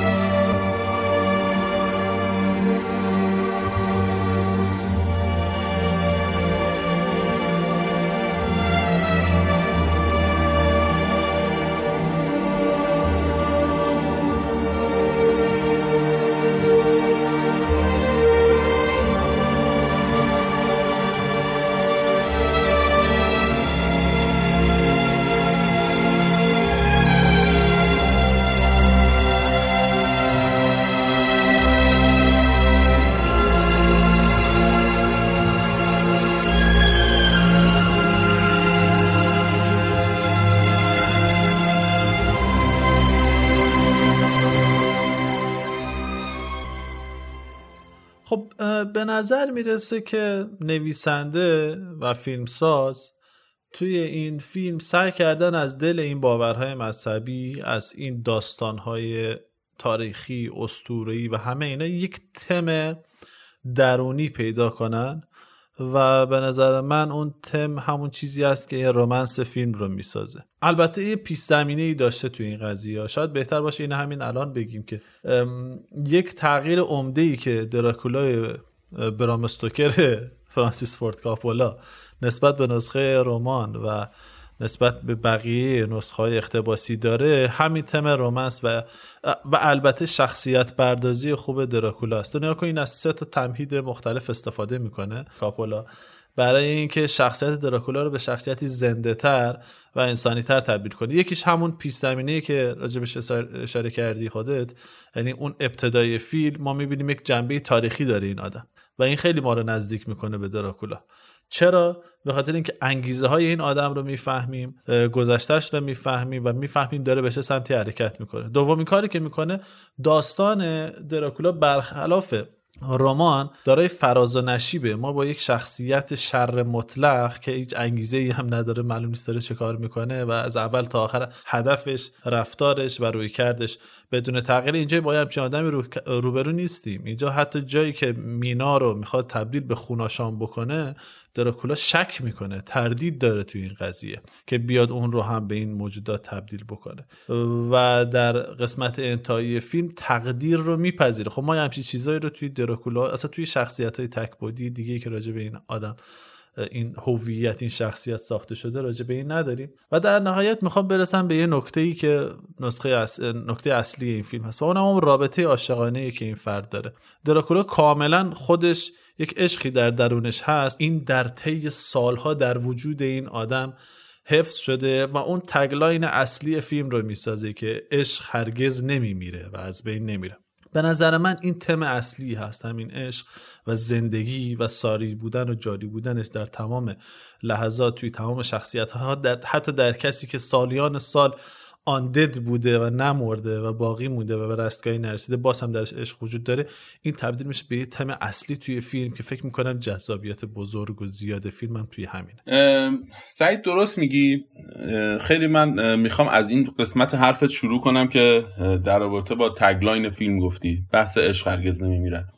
نظر می‌رسه که نویسنده و فیلمساز توی این فیلم سعی کردن از دل این باورهای مذهبی از این داستانهای تاریخی استورهی و همه اینا یک تم درونی پیدا کنن و به نظر من اون تم همون چیزی است که یه رومنس فیلم رو می‌سازه. البته یه پیش زمینه ای داشته تو این قضیه. شاید بهتر باشه این همین الان بگیم که یک تغییر عمده ای که دراکولای برام فرانسیس فورد کاپولا نسبت به نسخه رمان و نسبت به بقیه نسخه های اختباسی داره همین تم رومنس و و البته شخصیت بردازی خوب دراکولا است. دنیا این از سه تا تمهید مختلف استفاده می‌کنه کاپولا. برای اینکه شخصیت دراکولا رو به شخصیتی زنده تر و انسانی تر تبدیل کنه یکیش همون پیش زمینه که راجبش اشاره کردی خودت. یعنی اون ابتدای فیلم ما می‌بینیم یک جنبه تاریخی داره این آدم. و این خیلی ما رو نزدیک می‌کنه به دراکولا. چرا؟ به خاطر اینکه انگیزه های این آدم رو می‌فهمیم گذشتهش رو می‌فهمیم و می‌فهمیم داره به چه سمتی حرکت می‌کنه. دومین کاری که می‌کنه داستان دراکولا برخلاف رمان دارای فراز و نشیبه. ما با یک شخصیت شر مطلق که هیچ انگیزه ای هم نداره معلوم نیست داره چه کار می‌کنه و از اول تا آخر هدفش رفتارش و روی کردش بدون تغییر. اینجا با همچین آدمی رو... روبرو نیستیم. اینجا حتی جایی که مینا رو می‌خواد تبدیل به خوناشان بکنه دراکولا شک می‌کنه تردید داره توی این قضیه که بیاد اون رو هم به این موجودات تبدیل بکنه. و در قسمت انتهایی فیلم تقدیر رو میپذیره. خب ما همچین چیزایی رو توی دراکولا اصلا توی شخصیت های تکبودی دیگه که راجع به این آدم این هویت این شخصیت ساخته شده راجع به این نداریم. و در نهایت می‌خوام برسم به یه نکته ای که نسخه نکته اصلی این فیلم هست و اونم اون رابطه عاشقانه که این فرد داره. دراکولا کاملا خودش یک عشقی در درونش هست. این در طی سالها در وجود این آدم حفظ شده و اون تگلاین اصلی فیلم رو می‌سازه که عشق هرگز نمیمیره و از بین نمیره. به نظر من این تم اصلی هست همین عشق و زندگی و ساری بودن و جاری بودنش در تمام لحظات توی تمام شخصیت ها در حتی در کسی که سالیان سال آندد بوده و نمرده و باقی مونده و به رستگاهی نرسیده باز هم درش عشق وجود داره. این تبدیل میشه به یه تم اصلی توی فیلم که فکر می‌کنم جذابیت بزرگ و زیاد فیلم هم توی همینه. سعید درست میگی؟ خیلی من می‌خوام از این قسمت حرفت شروع کنم که در رابطه با تگلاین فیلم گفتی. بحث عشق هرگز نمیمیرد.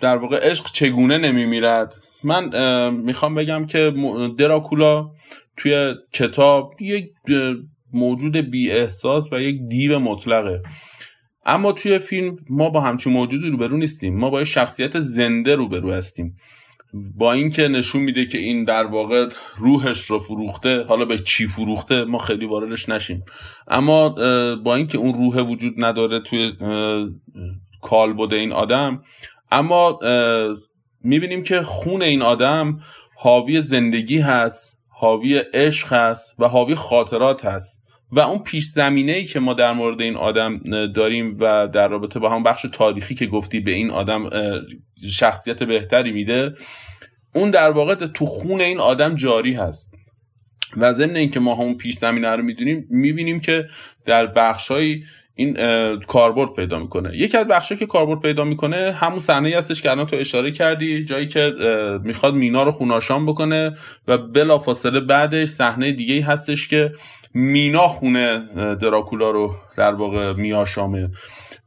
در واقع عشق چگونه نمیمیرد؟ من می‌خوام بگم که دراکولا توی کتاب یک موجود بی احساس و یک دیو مطلقه. اما توی فیلم ما با همچین موجودی روبرو نیستیم. ما با یک شخصیت زنده روبرو هستیم. با اینکه نشون میده که این در واقع روحش رو فروخته حالا به چی فروخته ما خیلی واردش نشیم. اما با اینکه اون روح وجود نداره توی کالبد این آدم اما می‌بینیم که خون این آدم حاوی زندگی هست حاوی عشق هست و حاوی خاطرات هست. و اون پیش زمینه ای که ما در مورد این آدم داریم و در رابطه با همون بخش تاریخی که گفتی به این آدم شخصیت بهتری میده اون در واقع تو خون این آدم جاری هست. و ضمن اینکه ما همون پیش زمینه رو می‌دونیم می‌بینیم که در بخشهایی این کاربرد پیدا می‌کنه. یکی از بخشی که کاربرد پیدا می‌کنه همون صحنه هستش که الان تو اشاره کردی جایی که می‌خواد مینا رو خوناشام بکنه و بلافاصله بعدش صحنه دیگه هستش که مینا خونه دراکولا رو در واقع میاشامه.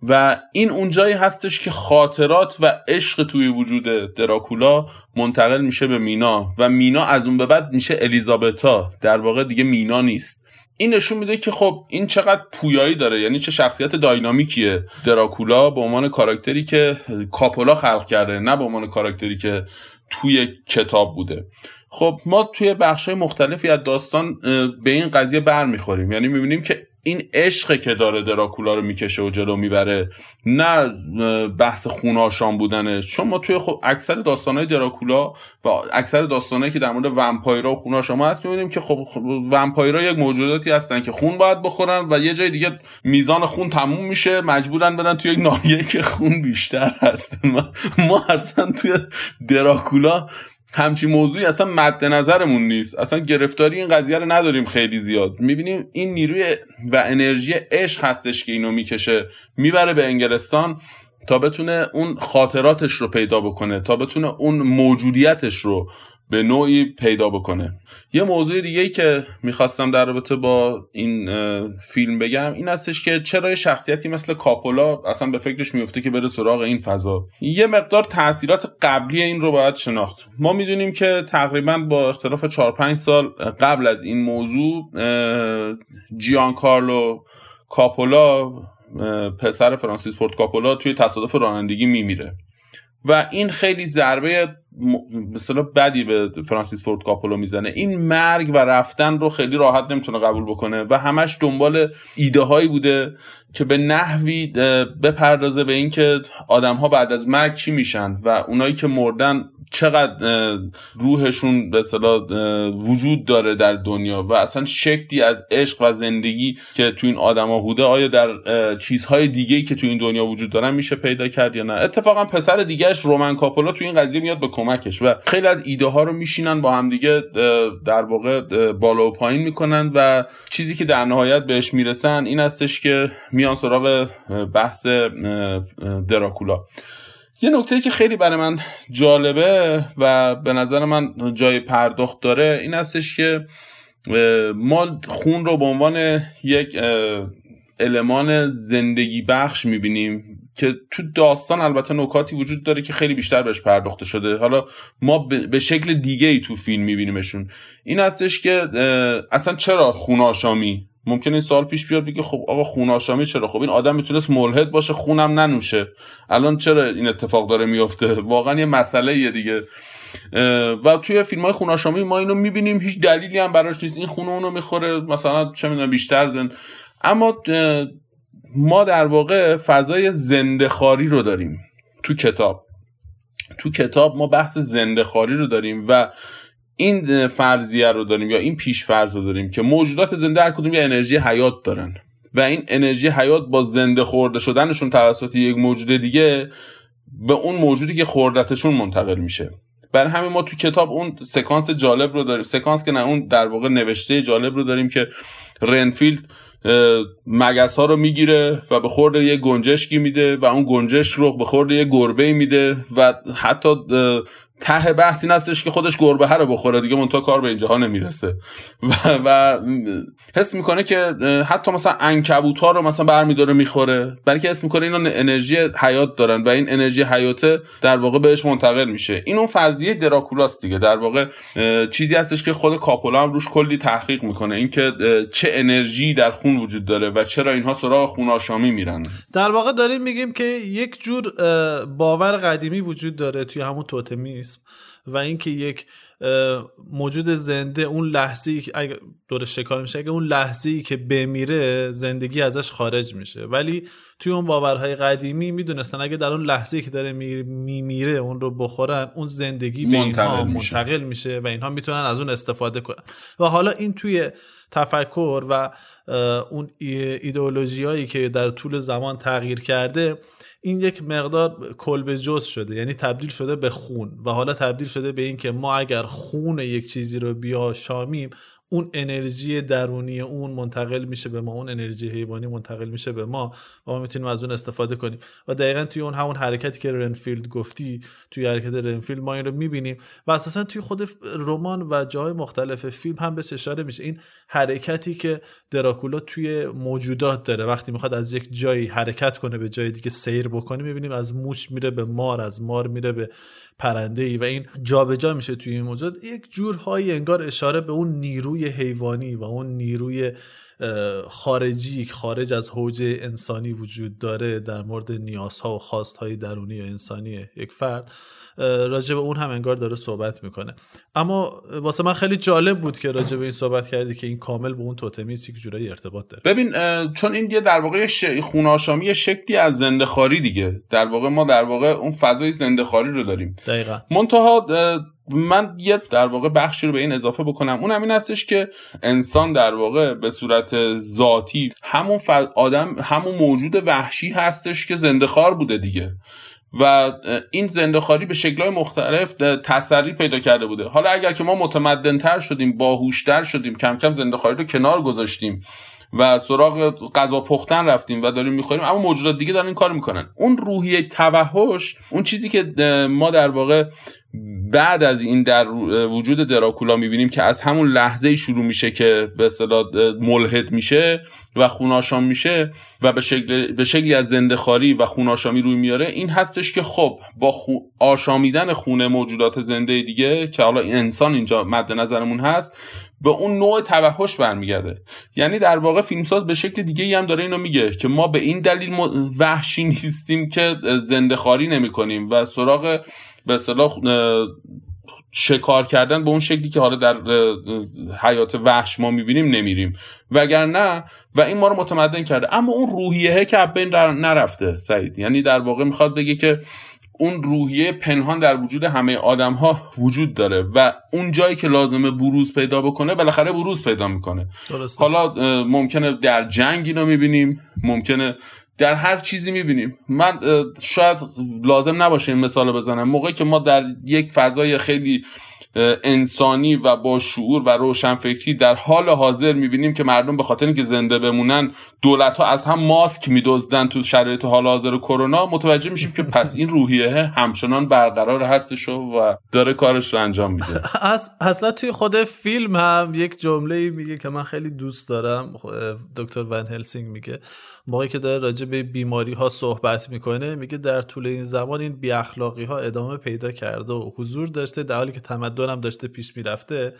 و این اونجایی هستش که خاطرات و عشق توی وجود دراکولا منتقل میشه به مینا. و مینا از اون به بعد میشه الیزابتا. در واقع دیگه مینا نیست. این نشون میده که خب این چقدر پویایی داره. یعنی چه شخصیت داینامیکیه دراکولا به عنوان کاراکتری که کاپولا خلق کرده نه به عنوان کاراکتری که توی کتاب بوده. خب ما توی بخش مختلفی از داستان به این قضیه برمیخوریم یعنی می‌بینیم که این عشق که داره دراکولا رو می‌کشه و جلو می‌بره نه بحث خوناشان بودنش چون ما توی خب اکثر داستانهای دراکولا و اکثر داستانهایی که در مورد ومپایرا و خوناشان هست می‌بینیم که خب, ومپایرا یک موجوداتی هستن که خون باید بخورن و یه جای دیگه میزان خون تموم میشه مجبورن برن توی یک ناحیه که خون بیشتر هست. ما, ما اصلا توی دراکولا همچین موضوعی اصلا مد نظرمون نیست. اصلا گرفتاری این قضیه رو نداریم خیلی زیاد. می‌بینیم این نیروی و انرژی عشق هستش که اینو می‌کشه. می‌بره به انگلستان تا بتونه اون خاطراتش رو پیدا بکنه تا بتونه اون موجودیتش رو به نوعی پیدا بکنه. یه موضوع دیگه ای که می‌خواستم در رابطه با این فیلم بگم این هستش که چرا یه شخصیتی مثل کاپولا اصلا به فکرش میفته که بره سراغ این فضا. یه مقدار تاثیرات قبلی این رو باید شناخت. ما می‌دونیم که تقریبا با اختلاف 4 5 سال قبل از این موضوع جیان کارلو کاپولا پسر فرانسیس فورد کاپولا توی تصادف رانندگی میمیره. و این خیلی ضربه مثلا بدی به فرانسیس فورد کاپولو می‌زنه. این مرگ و رفتن رو خیلی راحت نمی‌تونه قبول بکنه و همش دنبال ایده هایی بوده که به نحوی بپردازه به اینکه آدم ها بعد از مرگ چی میشن و اونایی که مردن چقدر روحشون به وجود داره در دنیا و اصلا شکلی از عشق و زندگی که تو این آدما بوده آیا در چیزهای دیگه که تو این دنیا وجود دارن میشه پیدا کرد یا نه؟ اتفاقا پسر دیگهش رومن کاپولا تو این قضیه میاد به کمکش. و خیلی از ایده ها رو میشینن با همدیگه در واقع بالا و پایین می‌کنن و چیزی که در نهایت بهش می‌رسن این هستش که میان سراغ بحث دراکولا. یه نکته که خیلی برای من جالبه و به نظر من جای پرداخت داره این هستش که ما خون رو به عنوان یک المان زندگی بخش می‌بینیم. که تو داستان البته نکاتی وجود داره که خیلی بیشتر بهش پرداخته شده. حالا ما به شکل دیگه ای تو فیلم میبینیمشون. این هستش که اصلا چرا خوناشامی؟ ممکنه این سوال پیش بیاد بگه خب آقا خون آشامی چرا؟ خب این آدم می‌تونست ملحد باشه خونم ننوشه. الان چرا این اتفاق داره میفته واقعا یه مسئله یه دیگه و توی فیلم های خون ما اینو می‌بینیم هیچ دلیلی هم براش نیست. این خون اونو می‌خوره مثلا چه می‌دونم بیشتر زن. اما ما در واقع فضای زنده خاری رو داریم تو کتاب. تو کتاب ما بحث زنده خاری رو داریم و این فرضیه رو داریم یا این پیش فرض رو داریم که موجودات زنده هر کدوم یه انرژی حیات دارن و این انرژی حیات با زنده خورده شدنشون توسط یک موجود دیگه به اون موجودی که خوردتشون منتقل میشه. برای همین ما تو کتاب اون سکانس جالب رو داریم سکانس که نه اون در واقع نوشته جالب رو داریم که رنفیلد مگس ها رو می‌گیره و به خورد یه گنجشکی میده و اون گنجش رو به خورد یه گربه میده و حتی ته بحث این هستش که خودش گربه رو بخوره دیگه منتها کار به اینجاها نمی‌رسه. و, و حس می‌کنه که حتی مثلا انکبوت ها رو مثلا برمیداره می‌خوره. برای که حس می‌کنه اینا انرژی حیات دارن و این انرژی حیاته در واقع بهش منتقل میشه. این اون فرضیه دراکولاست دیگه. در واقع چیزی هستش که خود کاپولا هم روش کلی تحقیق می‌کنه. اینکه چه انرژی در خون وجود داره و چرا اینها سراغ خون آشامی میرن. در واقع داریم میگیم که یک جور باور قدیمی وجود داره توی همون توتمیسم و اینکه یک موجود زنده اون لحظه ای که دور شکار میشه اگه اون لحظه ای که بمیره زندگی ازش خارج میشه. ولی توی اون باورهای قدیمی می‌دونستن اگه در اون لحظه ای که داره میمیره اون رو بخورن اون زندگی به اینها منتقل میشه. و اینها می‌تونن از اون استفاده کنن. و حالا این توی تفکر و اون ایدئولوژی هایی که در طول زمان تغییر کرده این یک مقدار کلب جز شده یعنی تبدیل شده به خون. و حالا تبدیل شده به اینکه ما اگر خون یک چیزی رو بیاشامیم اون انرژی درونی اون منتقل میشه به ما اون انرژی حیوانی منتقل میشه به ما و ما می‌تونیم از اون استفاده کنیم. و دقیقا توی اون همون حرکتی که رنفیلد گفتی توی حرکت رنفیلد ما این رو می‌بینیم و اساسا توی خود رمان و جای مختلف فیلم هم به اشاره میشه. این حرکتی که دراکولا توی موجودات داره. وقتی می‌خواد از یک جایی حرکت کنه به جای دیگه سیر بکنه می‌بینیم از موش میره به مار از مار میره به پرنده ای و این جابجا میشه توی این موجود یک جورهایی انگار اشاره به اون نیروی حیوانی و اون نیروی خارجی خارج از حوزه انسانی وجود داره در مورد نیازها و خواستهای درونی یا انسانی یک فرد راجع به اون هم انگار داره صحبت می‌کنه. اما واسه من خیلی جالب بود که راجع به این صحبت کردی که این کامل به اون توتمیست یک جورایی ارتباط داره. ببین چون این دیگه در واقع ش... خوناشامی شکلی از زنده خاری دیگه. در واقع ما در واقع اون فضای زنده خاری رو داریم. دقیقا. منتها من یه در واقع بخشی رو به این اضافه بکنم. اون همین هستش که انسان در واقع به صورت ذاتی همون آدم همون موجود وحشی هستش که زنده خار بوده دیگه. و این زندهخواری به شکلهای مختلف تسری پیدا کرده بوده. حالا اگر که ما متمدنتر شدیم باهوشتر شدیم کم کم زندهخواری رو کنار گذاشتیم و سراغ غذا پختن رفتیم و داریم می‌خوریم اما موجودات دیگه دارن این کار می‌کنن. اون روحیه توحش اون چیزی که ما در واقع بعد از این در وجود دراکولا می‌بینیم که از همون لحظه شروع میشه که به اصطلاح ملحد میشه و خوناشام میشه و به شکل به شکلی از زنده خاری و خوناشامی روی میاره. این هستش که خب با خو... آشامیدن خونه موجودات زنده دیگه که حالا انسان اینجا مد نظرمون هست به اون نوع توحش برمیگرده. یعنی در واقع فیلمساز به شکل دیگه ای هم داره اینو میگه که ما به این دلیل وحشی نیستیم که زنده خاری نمی کنیم و سراغ به اصطلاح شکار کردن به اون شکلی که حالا در حیات وحش ما می‌بینیم نمیریم. وگرنه و این ما رو متمدن کرده. اما اون روحیه که بین نرفته سعید. یعنی در واقع می‌خواد بگه که اون روحیه پنهان در وجود همه آدم ها وجود داره و اون جایی که لازمه بروز پیدا بکنه بالاخره بروز پیدا می‌کنه. حالا ممکنه در جنگ اینو می‌بینیم ممکنه در هر چیزی می‌بینیم. من شاید لازم نباشه این مثال بزنم. موقعی که ما در یک فضای خیلی انسانی و با شعور و روشنفکری در حال حاضر می‌بینیم که مردم به خاطر اینکه زنده بمونن دولت ها از هم ماسک میدزدن تو شرایط حال حاضر کرونا. متوجه میشیم که پس این روحیه همچنان برقرار هستش و داره کارش رو انجام میده. اصلا توی خود فیلم هم یک جمله میگه که من خیلی دوست دارم. دکتر ون هلسینگ میگه موقعی که داره راجع به بیماری ها صحبت می‌کنه میگه در طول این زمان این بی اخلاقی ها ادامه پیدا کرده و حضور داشته در حالی که تمدن هم داشته پیش می‌رفته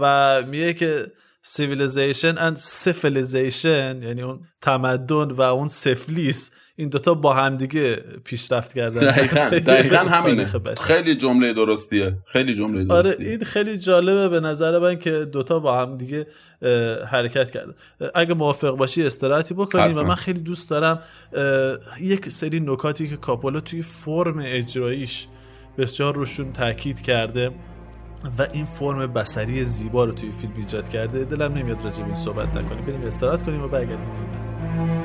و میگه که civilization and civilization یعنی اون تمدن و اون سفلیس این دوتا با همدیگه پیشرفت کردن. دقیقا, دقیقا همینه. خیلی جمله درستیه. خیلی جمله آره این خیلی جالبه به نظر من که دوتا با همدیگه حرکت کردن. اگه موافق باشی استراحتی بکنیم و من خیلی دوست دارم یک سری نکاتی که کاپولا توی فرم اجراییش بسیار روشون تاکید کرده. و این فرم بسری زیبا رو توی فیلم ایجاد کرده. دلم نمیاد راجع به این صحبت نکنیم. بریم استراحت کنیم و برگردیم. خب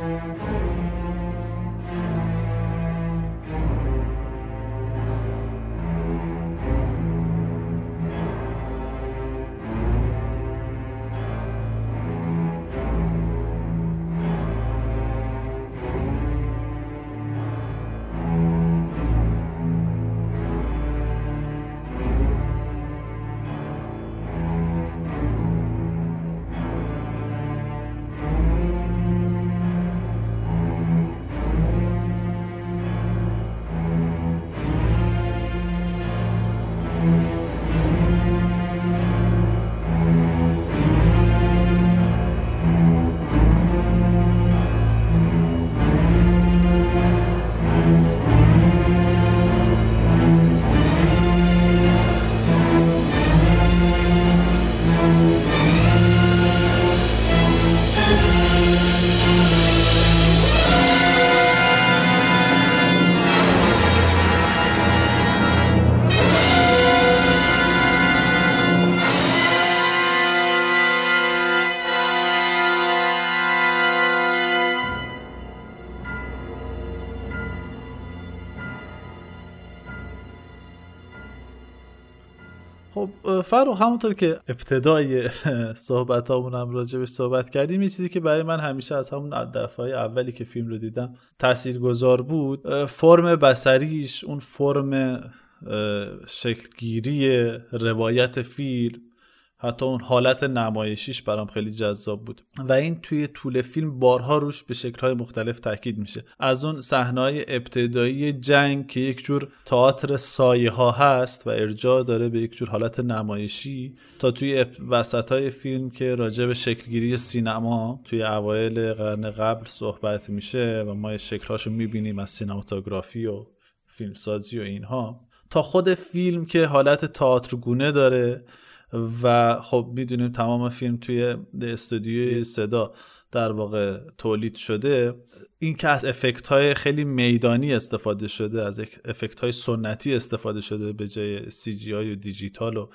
فرو همونطور که ابتدای صحبت هم راجبش صحبت کردیم یه چیزی که برای من همیشه از همون دفعه اولی که فیلم رو دیدم تأثیر گذار بود فرم بسریش اون فرم شکلگیری روایت فیلم حتی اون حالت نمایشیش برام خیلی جذاب بود. و این توی طول فیلم بارها روش به شکلهای مختلف تاکید میشه. از اون صحنه‌های ابتدایی جنگ که یک جور تئاتر سایه ها هست و ارجاع داره به یک جور حالت نمایشی تا توی وسط های فیلم که راجع به شکلگیری سینما توی اوایل قرن قبل صحبت میشه و ما شکلهاشو می‌بینیم از سینماتوگرافی و فیلمسازی و اینها تا خود فیلم که حالت تئاترگونه داره و خب می‌دونیم تمام فیلم توی استودیوی صدا در واقع تولید شده. این که از افکت های خیلی میدانی استفاده شده از افکت های سنتی استفاده شده به جای سی جی و دیجیتال و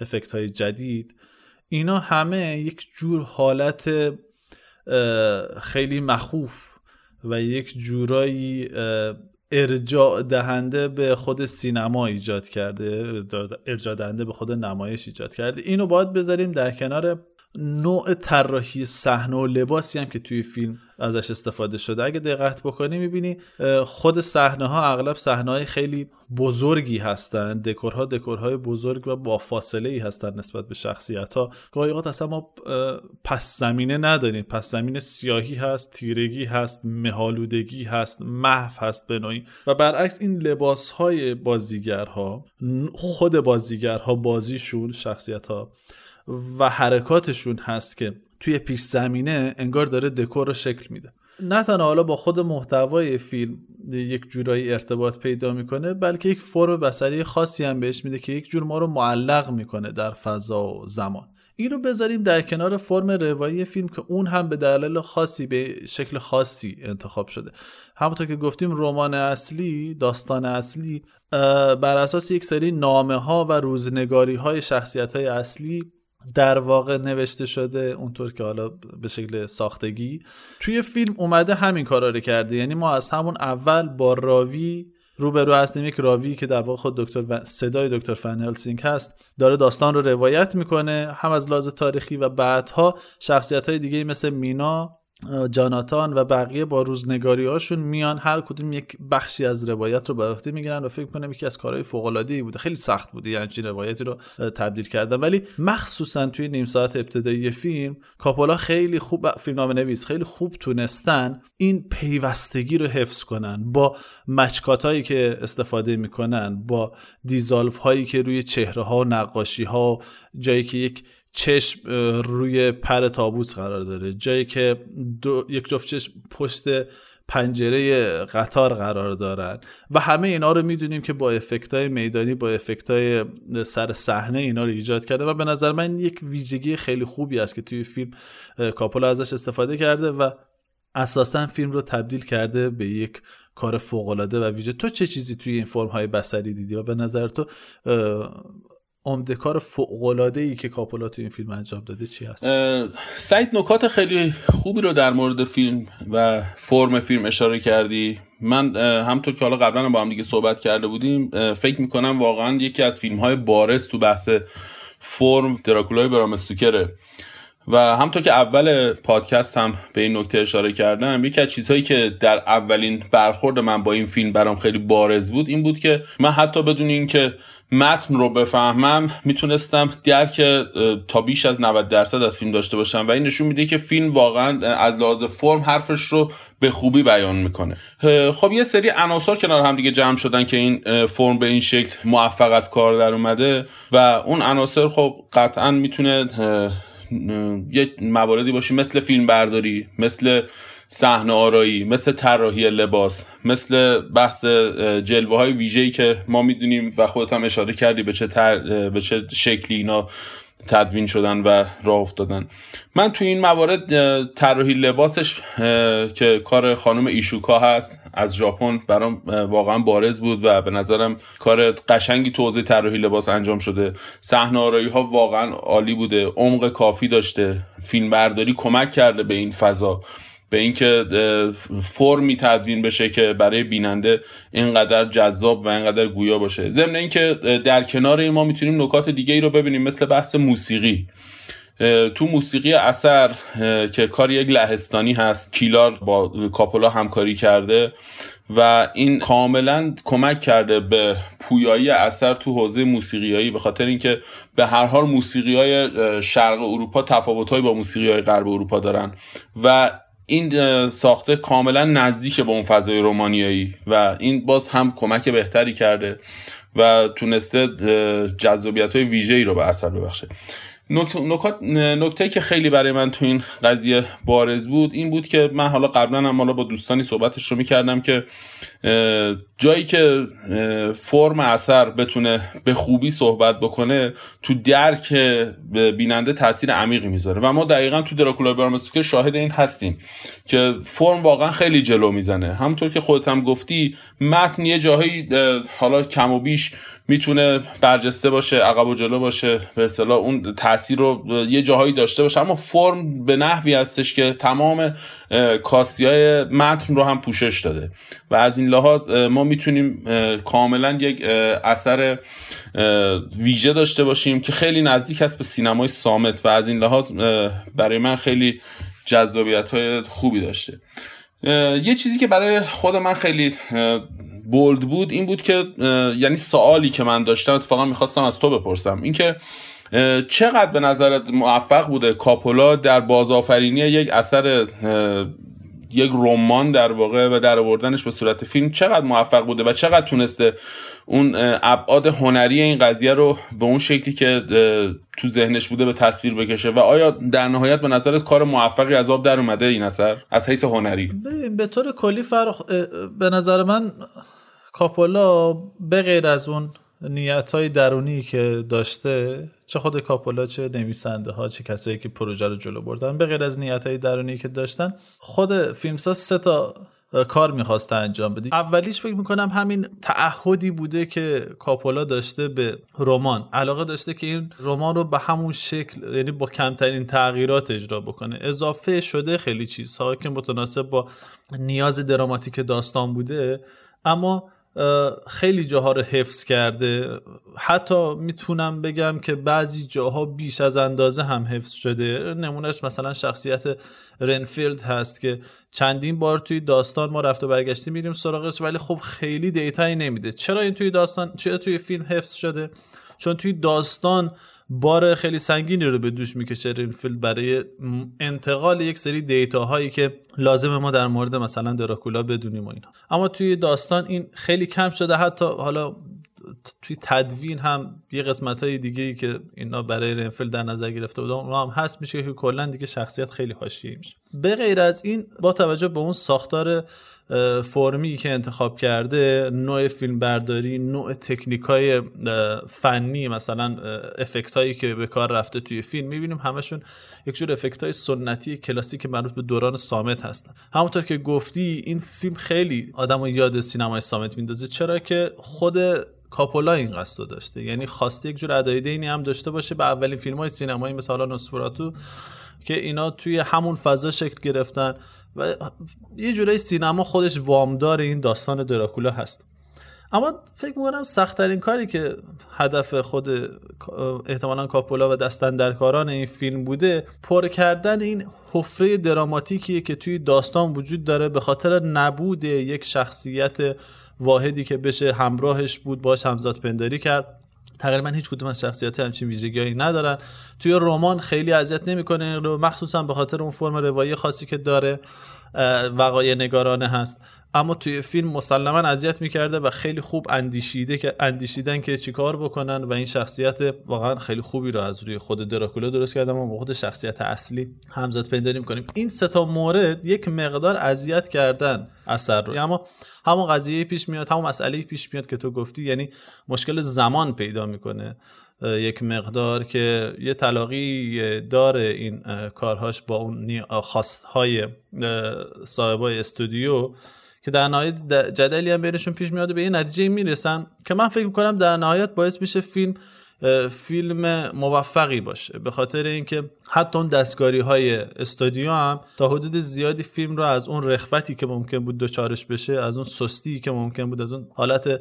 افکت های جدید اینا همه یک جور حالت خیلی مخوف و یک جورایی ارجاع دهنده به خود سینما ایجاد کرده ارجاع دهنده به خود نمایش ایجاد کرده. اینو باید بذاریم در کنار نوع طراحی صحنه و لباسی هم که توی فیلم ازش استفاده شده. اگه دقت بکنی می‌بینی خود صحنه ها اغلب صحنه های خیلی بزرگی هستن. دکورها دکورهای بزرگ و با فاصله ای هستن نسبت به شخصیت ها گاهی اصلا ما پس زمینه نداریم. پس زمینه سیاهی هست تیرگی هست مهالودگی هست محو هست به نوعی. و برعکس این لباس های بازیگرها خود بازیگرها بازیشون شخصیت ها و حرکاتشون هست که توی پیش زمینه انگار داره دکور رو شکل میده. نه تنها حالا با خود محتوای فیلم یک جورایی ارتباط پیدا می‌کنه بلکه یک فرم بسری خاصی هم بهش میده که یک جور ما رو معلق می‌کنه در فضا و زمان. این رو بذاریم در کنار فرم روایی فیلم که اون هم به دلایل خاصی به شکل خاصی انتخاب شده. همونطور که گفتیم رمان اصلی داستان اصلی بر اساس یک سری نامه ها و روزنگاری های شخصیت های اصلی در واقع نوشته شده اونطور که حالا به شکل ساختگی. توی فیلم اومده همین کارا رو کرده. یعنی ما از همون اول با راوی روبرو هستیم. یک راوی که در واقع خود دکتر صدای دکتر فن هلسینگ هست. داره داستان رو روایت می‌کنه. هم از لحاظ تاریخی و بعدها شخصیت های دیگه مثل مینا جاناتان و بقیه با روزنگاری هاشون میان هر کدوم یک بخشی از روایت رو بر می‌گیرن و فکر کنم یکی از کارهای فوق العاده بوده. خیلی سخت بوده یعنی چی روایتی رو تبدیل کردن. ولی مخصوصا توی نیم ساعت ابتدایی فیلم کاپولا خیلی خوب فیلمنامه نویس خیلی خوب تونستن این پیوستگی رو حفظ کنن. با مچکات هایی که استفاده می‌کنن با دیزالف هایی که روی چهره ها نقاشی ها جایی که یک چشم روی پر تابوت قرار داره. جایی که دو، یک جفت چشم پشت پنجره قطار قرار دارن. و همه اینا رو می‌دونیم که با های میدانی با های سر صحنه اینا رو ایجاد کرده و به نظر من یک ویژگی خیلی خوبی است که توی فیلم کاپولا ازش استفاده کرده و اساسا فیلم رو تبدیل کرده به یک کار فوق و ویژه. تو چه چیزی توی این فرم های بصری دیدی و به نظر تو عمده کار فوق ای که کاپولا تو این فیلم انجام داده چی هست؟ سعید نکات خیلی خوبی رو در مورد فیلم و فرم فیلم اشاره کردی. من همطور که حالا قبلا با هم دیگه صحبت کرده بودیم فکر می‌کنم واقعا یکی از فیلم های بارز تو بحث فرم دراکولای برام استوکره و همطور که اول پادکست هم به این نکته اشاره کردم یکی از چیزهایی که در اولین برخورد من با این فیلم برام خیلی بارز بود این بود که من حتی بدون اینکه متن رو بفهمم می‌تونستم درک تا بیش از 90 درصد از فیلم داشته باشم و این نشون میده که فیلم واقعا از لحاظ فرم حرفش رو به خوبی بیان می‌کنه. خب یه سری عناصر کنار هم دیگه جمع شدن که این فرم به این شکل موفق از کار در اومده و اون عناصر خب قطعا می‌تونه یه مواردی باشه مثل فیلم برداری مثل صحنه آرایی مثل طراحی لباس مثل بحث جلوه های ویژه‌ای که ما می‌دونیم و خودت هم اشاره کردی به چه, به چه شکلی اینا تدوین شدن و راه افتادن. من تو این موارد طراحی لباسش که کار خانم ایشوکا هست از ژاپن برام واقعا بارز بود و به نظرم کار قشنگی تو حوزه طراحی لباس انجام شده. صحنه آرایی ها واقعا عالی بوده عمق کافی داشته فیلم برداری کمک کرده به این فضا. به اینکه فرمی تدوین بشه که برای بیننده اینقدر جذاب و اینقدر گویا باشه. ضمن اینکه در کنار این ما می‌تونیم نکات دیگه ای رو ببینیم مثل بحث موسیقی. تو موسیقی اثر که کار یک لهستانی هست کیلار با کاپولا همکاری کرده و این کاملا کمک کرده به پویایی اثر تو حوزه موسیقیایی به خاطر اینکه به هر حال موسیقی های شرق اروپا تفاوتهایی با موسیقی های غرب اروپا دارن. و این ساخته کاملا نزدیک به اون فضای رومانیایی و این باز هم کمک بهتری کرده و تونسته جذابیت های ویژه ای رو به اثر ببخشه. نکات نکته که خیلی برای من تو این قضیه بارز بود این بود که من حالا قبلا هم حالا با دوستانی صحبتش رو می‌کردم که جایی که فرم اثر بتونه به خوبی صحبت بکنه تو درک بیننده تاثیر عمیقی می‌ذاره. و ما دقیقا تو دراکولا که شاهد این هستیم که فرم واقعا خیلی جلو می‌زنه. همونطور که خودت هم گفتی متن یه جاهایی حالا کم و بیش می‌تونه برجسته باشه عقب و جلو باشه به اصطلاح اون تاثیر رو یه جاهایی داشته باشه. اما فرم به نحوی هستش که تمام کاستی های متن رو هم پوشش داده. و از این لحاظ ما می‌تونیم کاملا یک اثر ویژه داشته باشیم که خیلی نزدیک است به سینمای سامت و از این لحاظ برای من خیلی جذابیت های خوبی داشته. یه چیزی که برای خود من خیلی بولد بود این بود که یعنی سوالی که من داشتم اتفاقا می‌خواستم از تو بپرسم. اینکه چقدر به نظرت موفق بوده کاپولا در بازآفرینی یک اثر یک رمان در واقع و در آوردنش به صورت فیلم چقدر موفق بوده و چقدر تونسته اون ابعاد هنری این قضیه رو به اون شکلی که تو ذهنش بوده به تصویر بکشه و آیا در نهایت به نظرت کار موفقی از آب در اومده این اثر؟ از حیث هنری. به طور کلی فرق به نظر من کاپولا به غیر از اون نیت های درونی که داشته چه خود کاپولا چه نویسنده ها چه کسایی که پروژه رو جلو بردن به غیر از نیت های درونی که داشتن خود فیلمساز سه تا کار می‌خواسته انجام بده اولیش فکر می‌کنم همین تعهدی بوده که کاپولا داشته به رمان. علاقه داشته که این رمان رو به همون شکل یعنی با کمترین تغییرات اجرا بکنه. اضافه شده خیلی چیزها که متناسب با نیاز دراماتیک داستان بوده اما خیلی جاها رو حفظ کرده. حتی می‌تونم بگم که بعضی جاها بیش از اندازه هم حفظ شده. نمونهش مثلا شخصیت رنفیلد هست که چندین بار توی داستان ما رفت و برگشتی میریم سراغش ولی خب خیلی data یی نمیده. چرا این توی داستان چرا توی فیلم حفظ شده؟ چون توی داستان بار خیلی سنگینی رو به دوش می‌کشه رنفیلد برای انتقال یک سری data هایی که لازم ما در مورد مثلا دراکولا بدونیم و اینا. اما توی داستان این خیلی کم شده. حتی حالا توی تدوین هم یه قسمت های دیگه ای که اینا برای رنفیلد در نظر گرفته بودن هم هست. میشه که کلا دیگه شخصیت خیلی حاشیه میشه. به غیر از این با توجه به اون ساختار فرمی که انتخاب کرده نوع فیلم برداری نوع تکنیک های فنی مثلا افکت هایی که به کار رفته توی فیلم. می‌بینیم همشون یک جور افکت های سنتی کلاسیک مربوط به دوران سامت هستن. همونطور که گفتی این فیلم خیلی آدم یاد سینمای سامت میندازه. چرا که خود کاپولا این قصد داشته؟ یعنی خواسته یک جور ادای دینی هم داشته باشه به اولین فیلم های سینمایی مثل نوسفراتو که اینا توی همون فضا شکل گرفتن. و یه جورایی سینما خودش وامدار این داستان دراکولا هست. اما فکر می‌کنم سختترین کاری که هدف خود احتمالا کاپولا و دستن در کاران این فیلم بوده پر کردن این حفره دراماتیکیه که توی داستان وجود داره به خاطر نبود یک شخصیت واحدی که بشه همراهش بود باش همزاد پنداری کرد. تقریبا هیچ کدوم از شخصیت همچین ویژگیهایی ندارن. توی رمان خیلی اذیت نمی‌کنه مخصوصا به خاطر اون فرم روایی خاصی که داره وقایع نگارانه هست. اما توی فیلم مسلما اذیت می‌کرده و خیلی خوب اندیشیده که اندیشیدن که چیکار بکنن و این شخصیت واقعا خیلی خوبی رو از روی خود دراکولا درست کردن و خود شخصیت اصلی همزاد پیدا می‌کنیم این سه تا مورد یک مقدار اذیت کردن اثر رو. اما همون قضیه پیش میاد همون مسئله پیش میاد که تو گفتی یعنی مشکل زمان پیدا می‌کنه. یک مقدار که یه تلاقی داره این کارهاش با اون خواستهای صاحبای استودیو. که در نهایت جدلی هم بینشون پیش میاد به این نتیجه می‌رسن که من فکر می‌کنم در نهایت باعث میشه فیلم فیلم موفقی باشه. به خاطر اینکه حتی اون دستکاری های استودیو هم تا حدود زیادی فیلم رو از اون رخوتی که ممکن بود دوچارش بشه از اون سستی که ممکن بود از اون حالت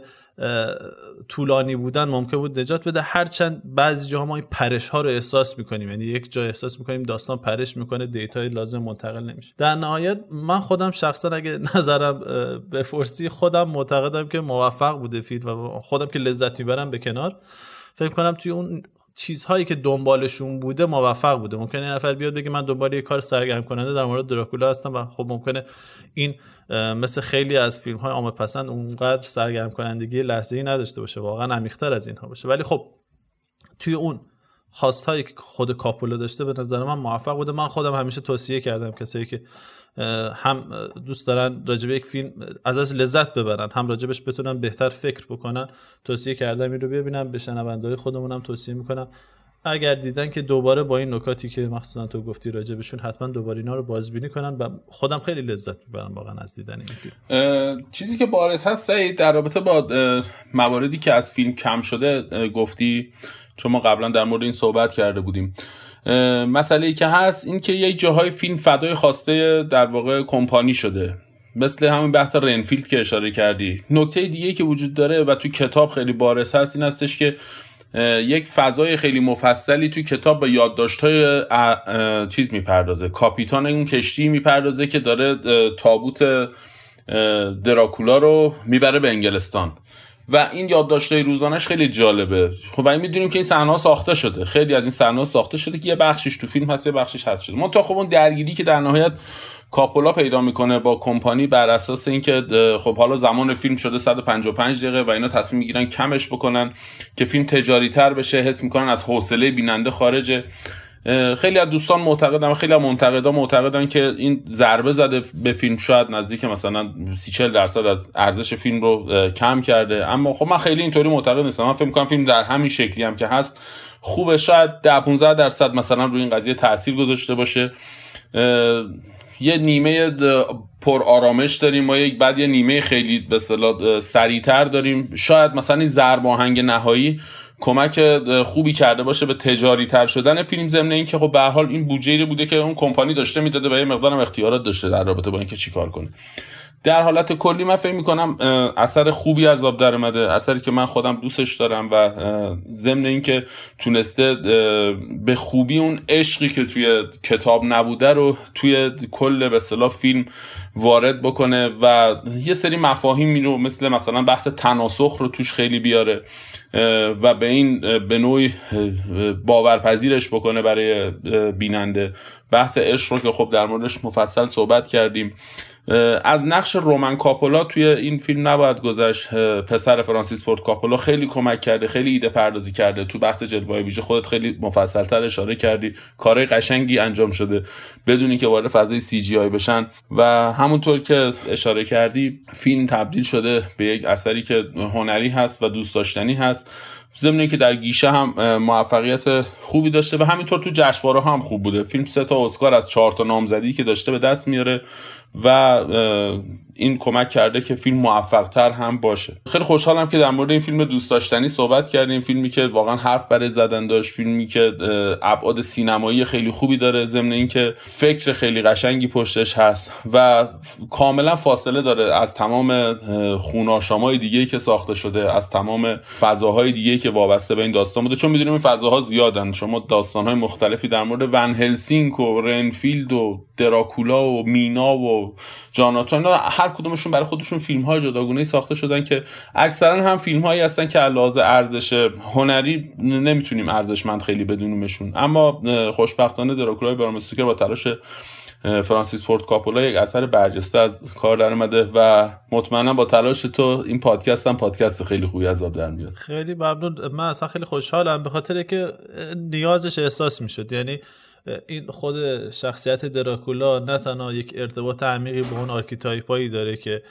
طولانی بودن ممکن بود نجات بده. هرچند بعضی جاها ما این پرش ها رو احساس می‌کنیم. یعنی یک جا احساس می‌کنیم داستان پرش می‌کنه دیتای لازم منتقل نمیشه. در نهایت من خودم شخصا اگه نظرم بپرسی خودم معتقدم که موفق بوده فیلم و خودم که لذت می‌برم به کنار. فکر کنم توی اون چیزهایی که دنبالشون بوده موفق بوده. ممکنه این نفر بیاد بگه من دنبال یه کار سرگرم کننده در مورد دراکولا هستم و خب ممکنه این مثل خیلی از فیلم های پسند اونقدر سرگرم کنندگی لحظه ای نداشته باشه. واقعا عمیق‌تر از اینها باشه. ولی خب توی اون خواستهایی که خود کاپولا داشته به نظر من موفق بوده. من خودم همیشه توصیه کردم کسایی که هم دوست دارن راجب یک فیلم از از لذت ببرن هم راجبش بتونن بهتر فکر بکنن توصیه کردم این رو ببینم به شنوندهای خودمونم توصیه می‌کنم. اگر دیدن که دوباره با این نکاتی که مخصوصا تو گفتی راجبشون حتما دوباره اینا رو بازبینی کنن و خودم خیلی لذت می‌برم واقعا از دیدن این فیلم. چیزی که بارز هست سعید در رابطه با مواردی که از فیلم کم شده گفتی چون ما قبلا در مورد این صحبت کرده بودیم. مسئله که هست این که یه جاهای فیلم فدای خواسته در واقع کمپانی شده. مثل همین بحث رنفیلد که اشاره کردی. نکته دیگه که وجود داره و تو کتاب خیلی بارس هست این هستش که یک فضای خیلی مفصلی تو کتاب به یادداشت های چیز می‌پردازه. کاپیتان اون کشتی می‌پردازه که داره تابوت دراکولا رو می‌بره به انگلستان. و این یادداشت‌های روزانش خیلی جالبه. خب و می‌دونیم که این صحنه ساخته شده. خیلی از این صحنه ساخته شده که یه بخشش تو فیلم هست یه بخشش هست شده. ما تا خب اون درگیری که در نهایت کاپولا پیدا می‌کنه با کمپانی بر اساس اینکه خب حالا زمان فیلم شده 155 دقیقه و اینا تصمیم می‌گیرن کمش بکنن که فیلم تجاری تر بشه حس می‌کنن از حوصله بیننده خارجه. خیلی از دوستان معتقدن خیلی از منتقدا معتقدن که این ضربه زده به فیلم. شاید نزدیک مثلا 30 درصد از ارزش فیلم رو کم کرده. اما خب من خیلی اینطوری معتقد نیستم. من فکر می‌کنم فیلم در همین شکلی هم که هست خوبه. شاید 10 15 درصد مثلا روی این قضیه تاثیر گذاشته باشه. یه نیمه پر آرامش داریم ما یک بعد یه نیمه خیلی به اصطلاح سریعتر داریم. شاید مثلا این ضرب آهنگ نهایی کمک خوبی کرده باشه به تجاری تر شدن فیلم ضمن اینکه خب به حال این بودجه بوده که اون کمپانی داشته می‌داده و یه مقدارم اختیارات داشته در رابطه با اینکه چیکار کنه. در حالت کلی من فکر می‌کنم اثر خوبی از آب در اومده. اثری که من خودم دوستش دارم و ضمن اینکه تونسته به خوبی اون عشقی که توی کتاب نبوده رو توی کل به فیلم وارد بکنه و یه سری مفاهیمی رو مثل مثلا بحث تناسخ رو توش خیلی بیاره و به این به نوعی باورپذیرش بکنه برای بیننده. بحث عشق رو که خب در موردش مفصل صحبت کردیم. از نقش رومن کاپولا توی این فیلم نباید گذشت پسر فرانسیس فورد کاپولا خیلی کمک کرده خیلی ایده پردازی کرده. تو بحث جلوه ویژه خودت خیلی مفصلتر اشاره کردی. کارهای قشنگی انجام شده بدونی که وارد فضای سی جی آی بشن. و همونطور که اشاره کردی فیلم تبدیل شده به یک اثری که هنری هست و دوست داشتنی هست. ضمن که در گیشه هم موفقیت خوبی داشته و همینطور تو جشنواره هم خوب بوده. فیلم سه تا اسکار از چهار تا نامزدی که داشته به دست میاره. و این کمک کرده که فیلم موفق تر هم باشه. خیلی خوشحالم که در مورد این فیلم دوست داشتنی صحبت کردیم. فیلمی که واقعا حرف برای زدن داشت. فیلمی که ابعاد سینمایی خیلی خوبی داره. ضمن اینکه فکر خیلی قشنگی پشتش هست و کاملا فاصله داره. از تمام خوناشامای دیگه که ساخته شده از تمام فضاهای دیگه که وابسته به این داستان بوده. چون می‌دونیم این فضاها زیادن. شما داستانهای مختلفی در مورد ون هلسینک و رنفیلد و دراکولا و مینا و جاناتون هر کدومشون برای خودشون فیلم های جداگونه ساخته شدن که اکثرا هم فیلم هایی هستن که علاوه ارزش هنری نمی‌تونیم ارزشمند خیلی بدونیمشون. اما خوشبختانه دراکولای برامستوکر با تلاش فرانسیس فورد کاپولا یک اثر برجسته از کار در اومده و مطمئنا با تلاش تو این پادکست هم پادکست خیلی خوبی از آب در میاد. خیلی ممنون. من اصلا خیلی خوشحالم به خاطر که نیازش احساس می‌شد. یعنی این خود شخصیت دراکولا نه تنها یک ارتباط عمیقی با اون archetype ایی داره که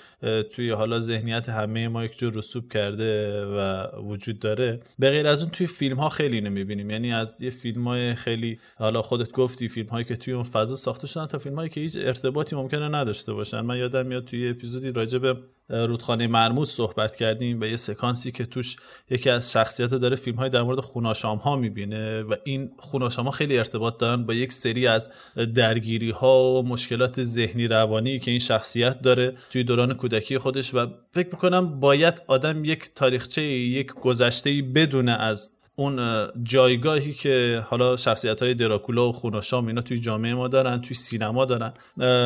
توی حالا ذهنیت همه ما یک جور رسوب کرده و وجود داره به غیر از اون توی فیلم ها خیلی اینو یعنی از یه فیلم های خیلی حالا خودت گفتی فیلم هایی که توی اون فضا ساخته شدن تا فیلم هایی که هیچ ارتباطی ممکنه نداشته باشن. من یادم میاد توی اپیزودی راجع به رودخانه مرموز صحبت کردیم و یه سکانسی که توش یکی از شخصیت داره فیلم های در مورد خوناشام ها می‌بینه و این خوناشام ها خیلی ارتباط دارن با یک سری از درگیری ها و مشکلات ذهنی روانی که این شخصیت داره توی دوران کودکی خودش و فکر می‌کنم باید آدم یک تاریخچه یک گذشته بدونه از اون جایگاهی که حالا شخصیت های دراکولا و خوناشام اینا توی جامعه ما دارن توی سینما دارن.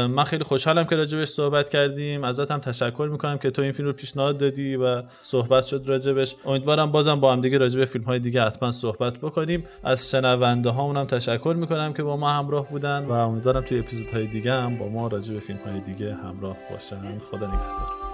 من خیلی خوشحالم که راجبش صحبت کردیم. ازت هم تشکر می‌کنم که تو این فیلم رو پیشنهاد دادی و صحبت شد راجبش. امیدوارم بازم با هم دیگه راجب فیلم های دیگه حتما صحبت بکنیم. از شنونده هامون تشکر می‌کنم که با ما همراه بودن و امیدوارم توی اپیزودهای دیگه هم با ما راجب فیلم های دیگه همراه باشن. خدا نگهدار.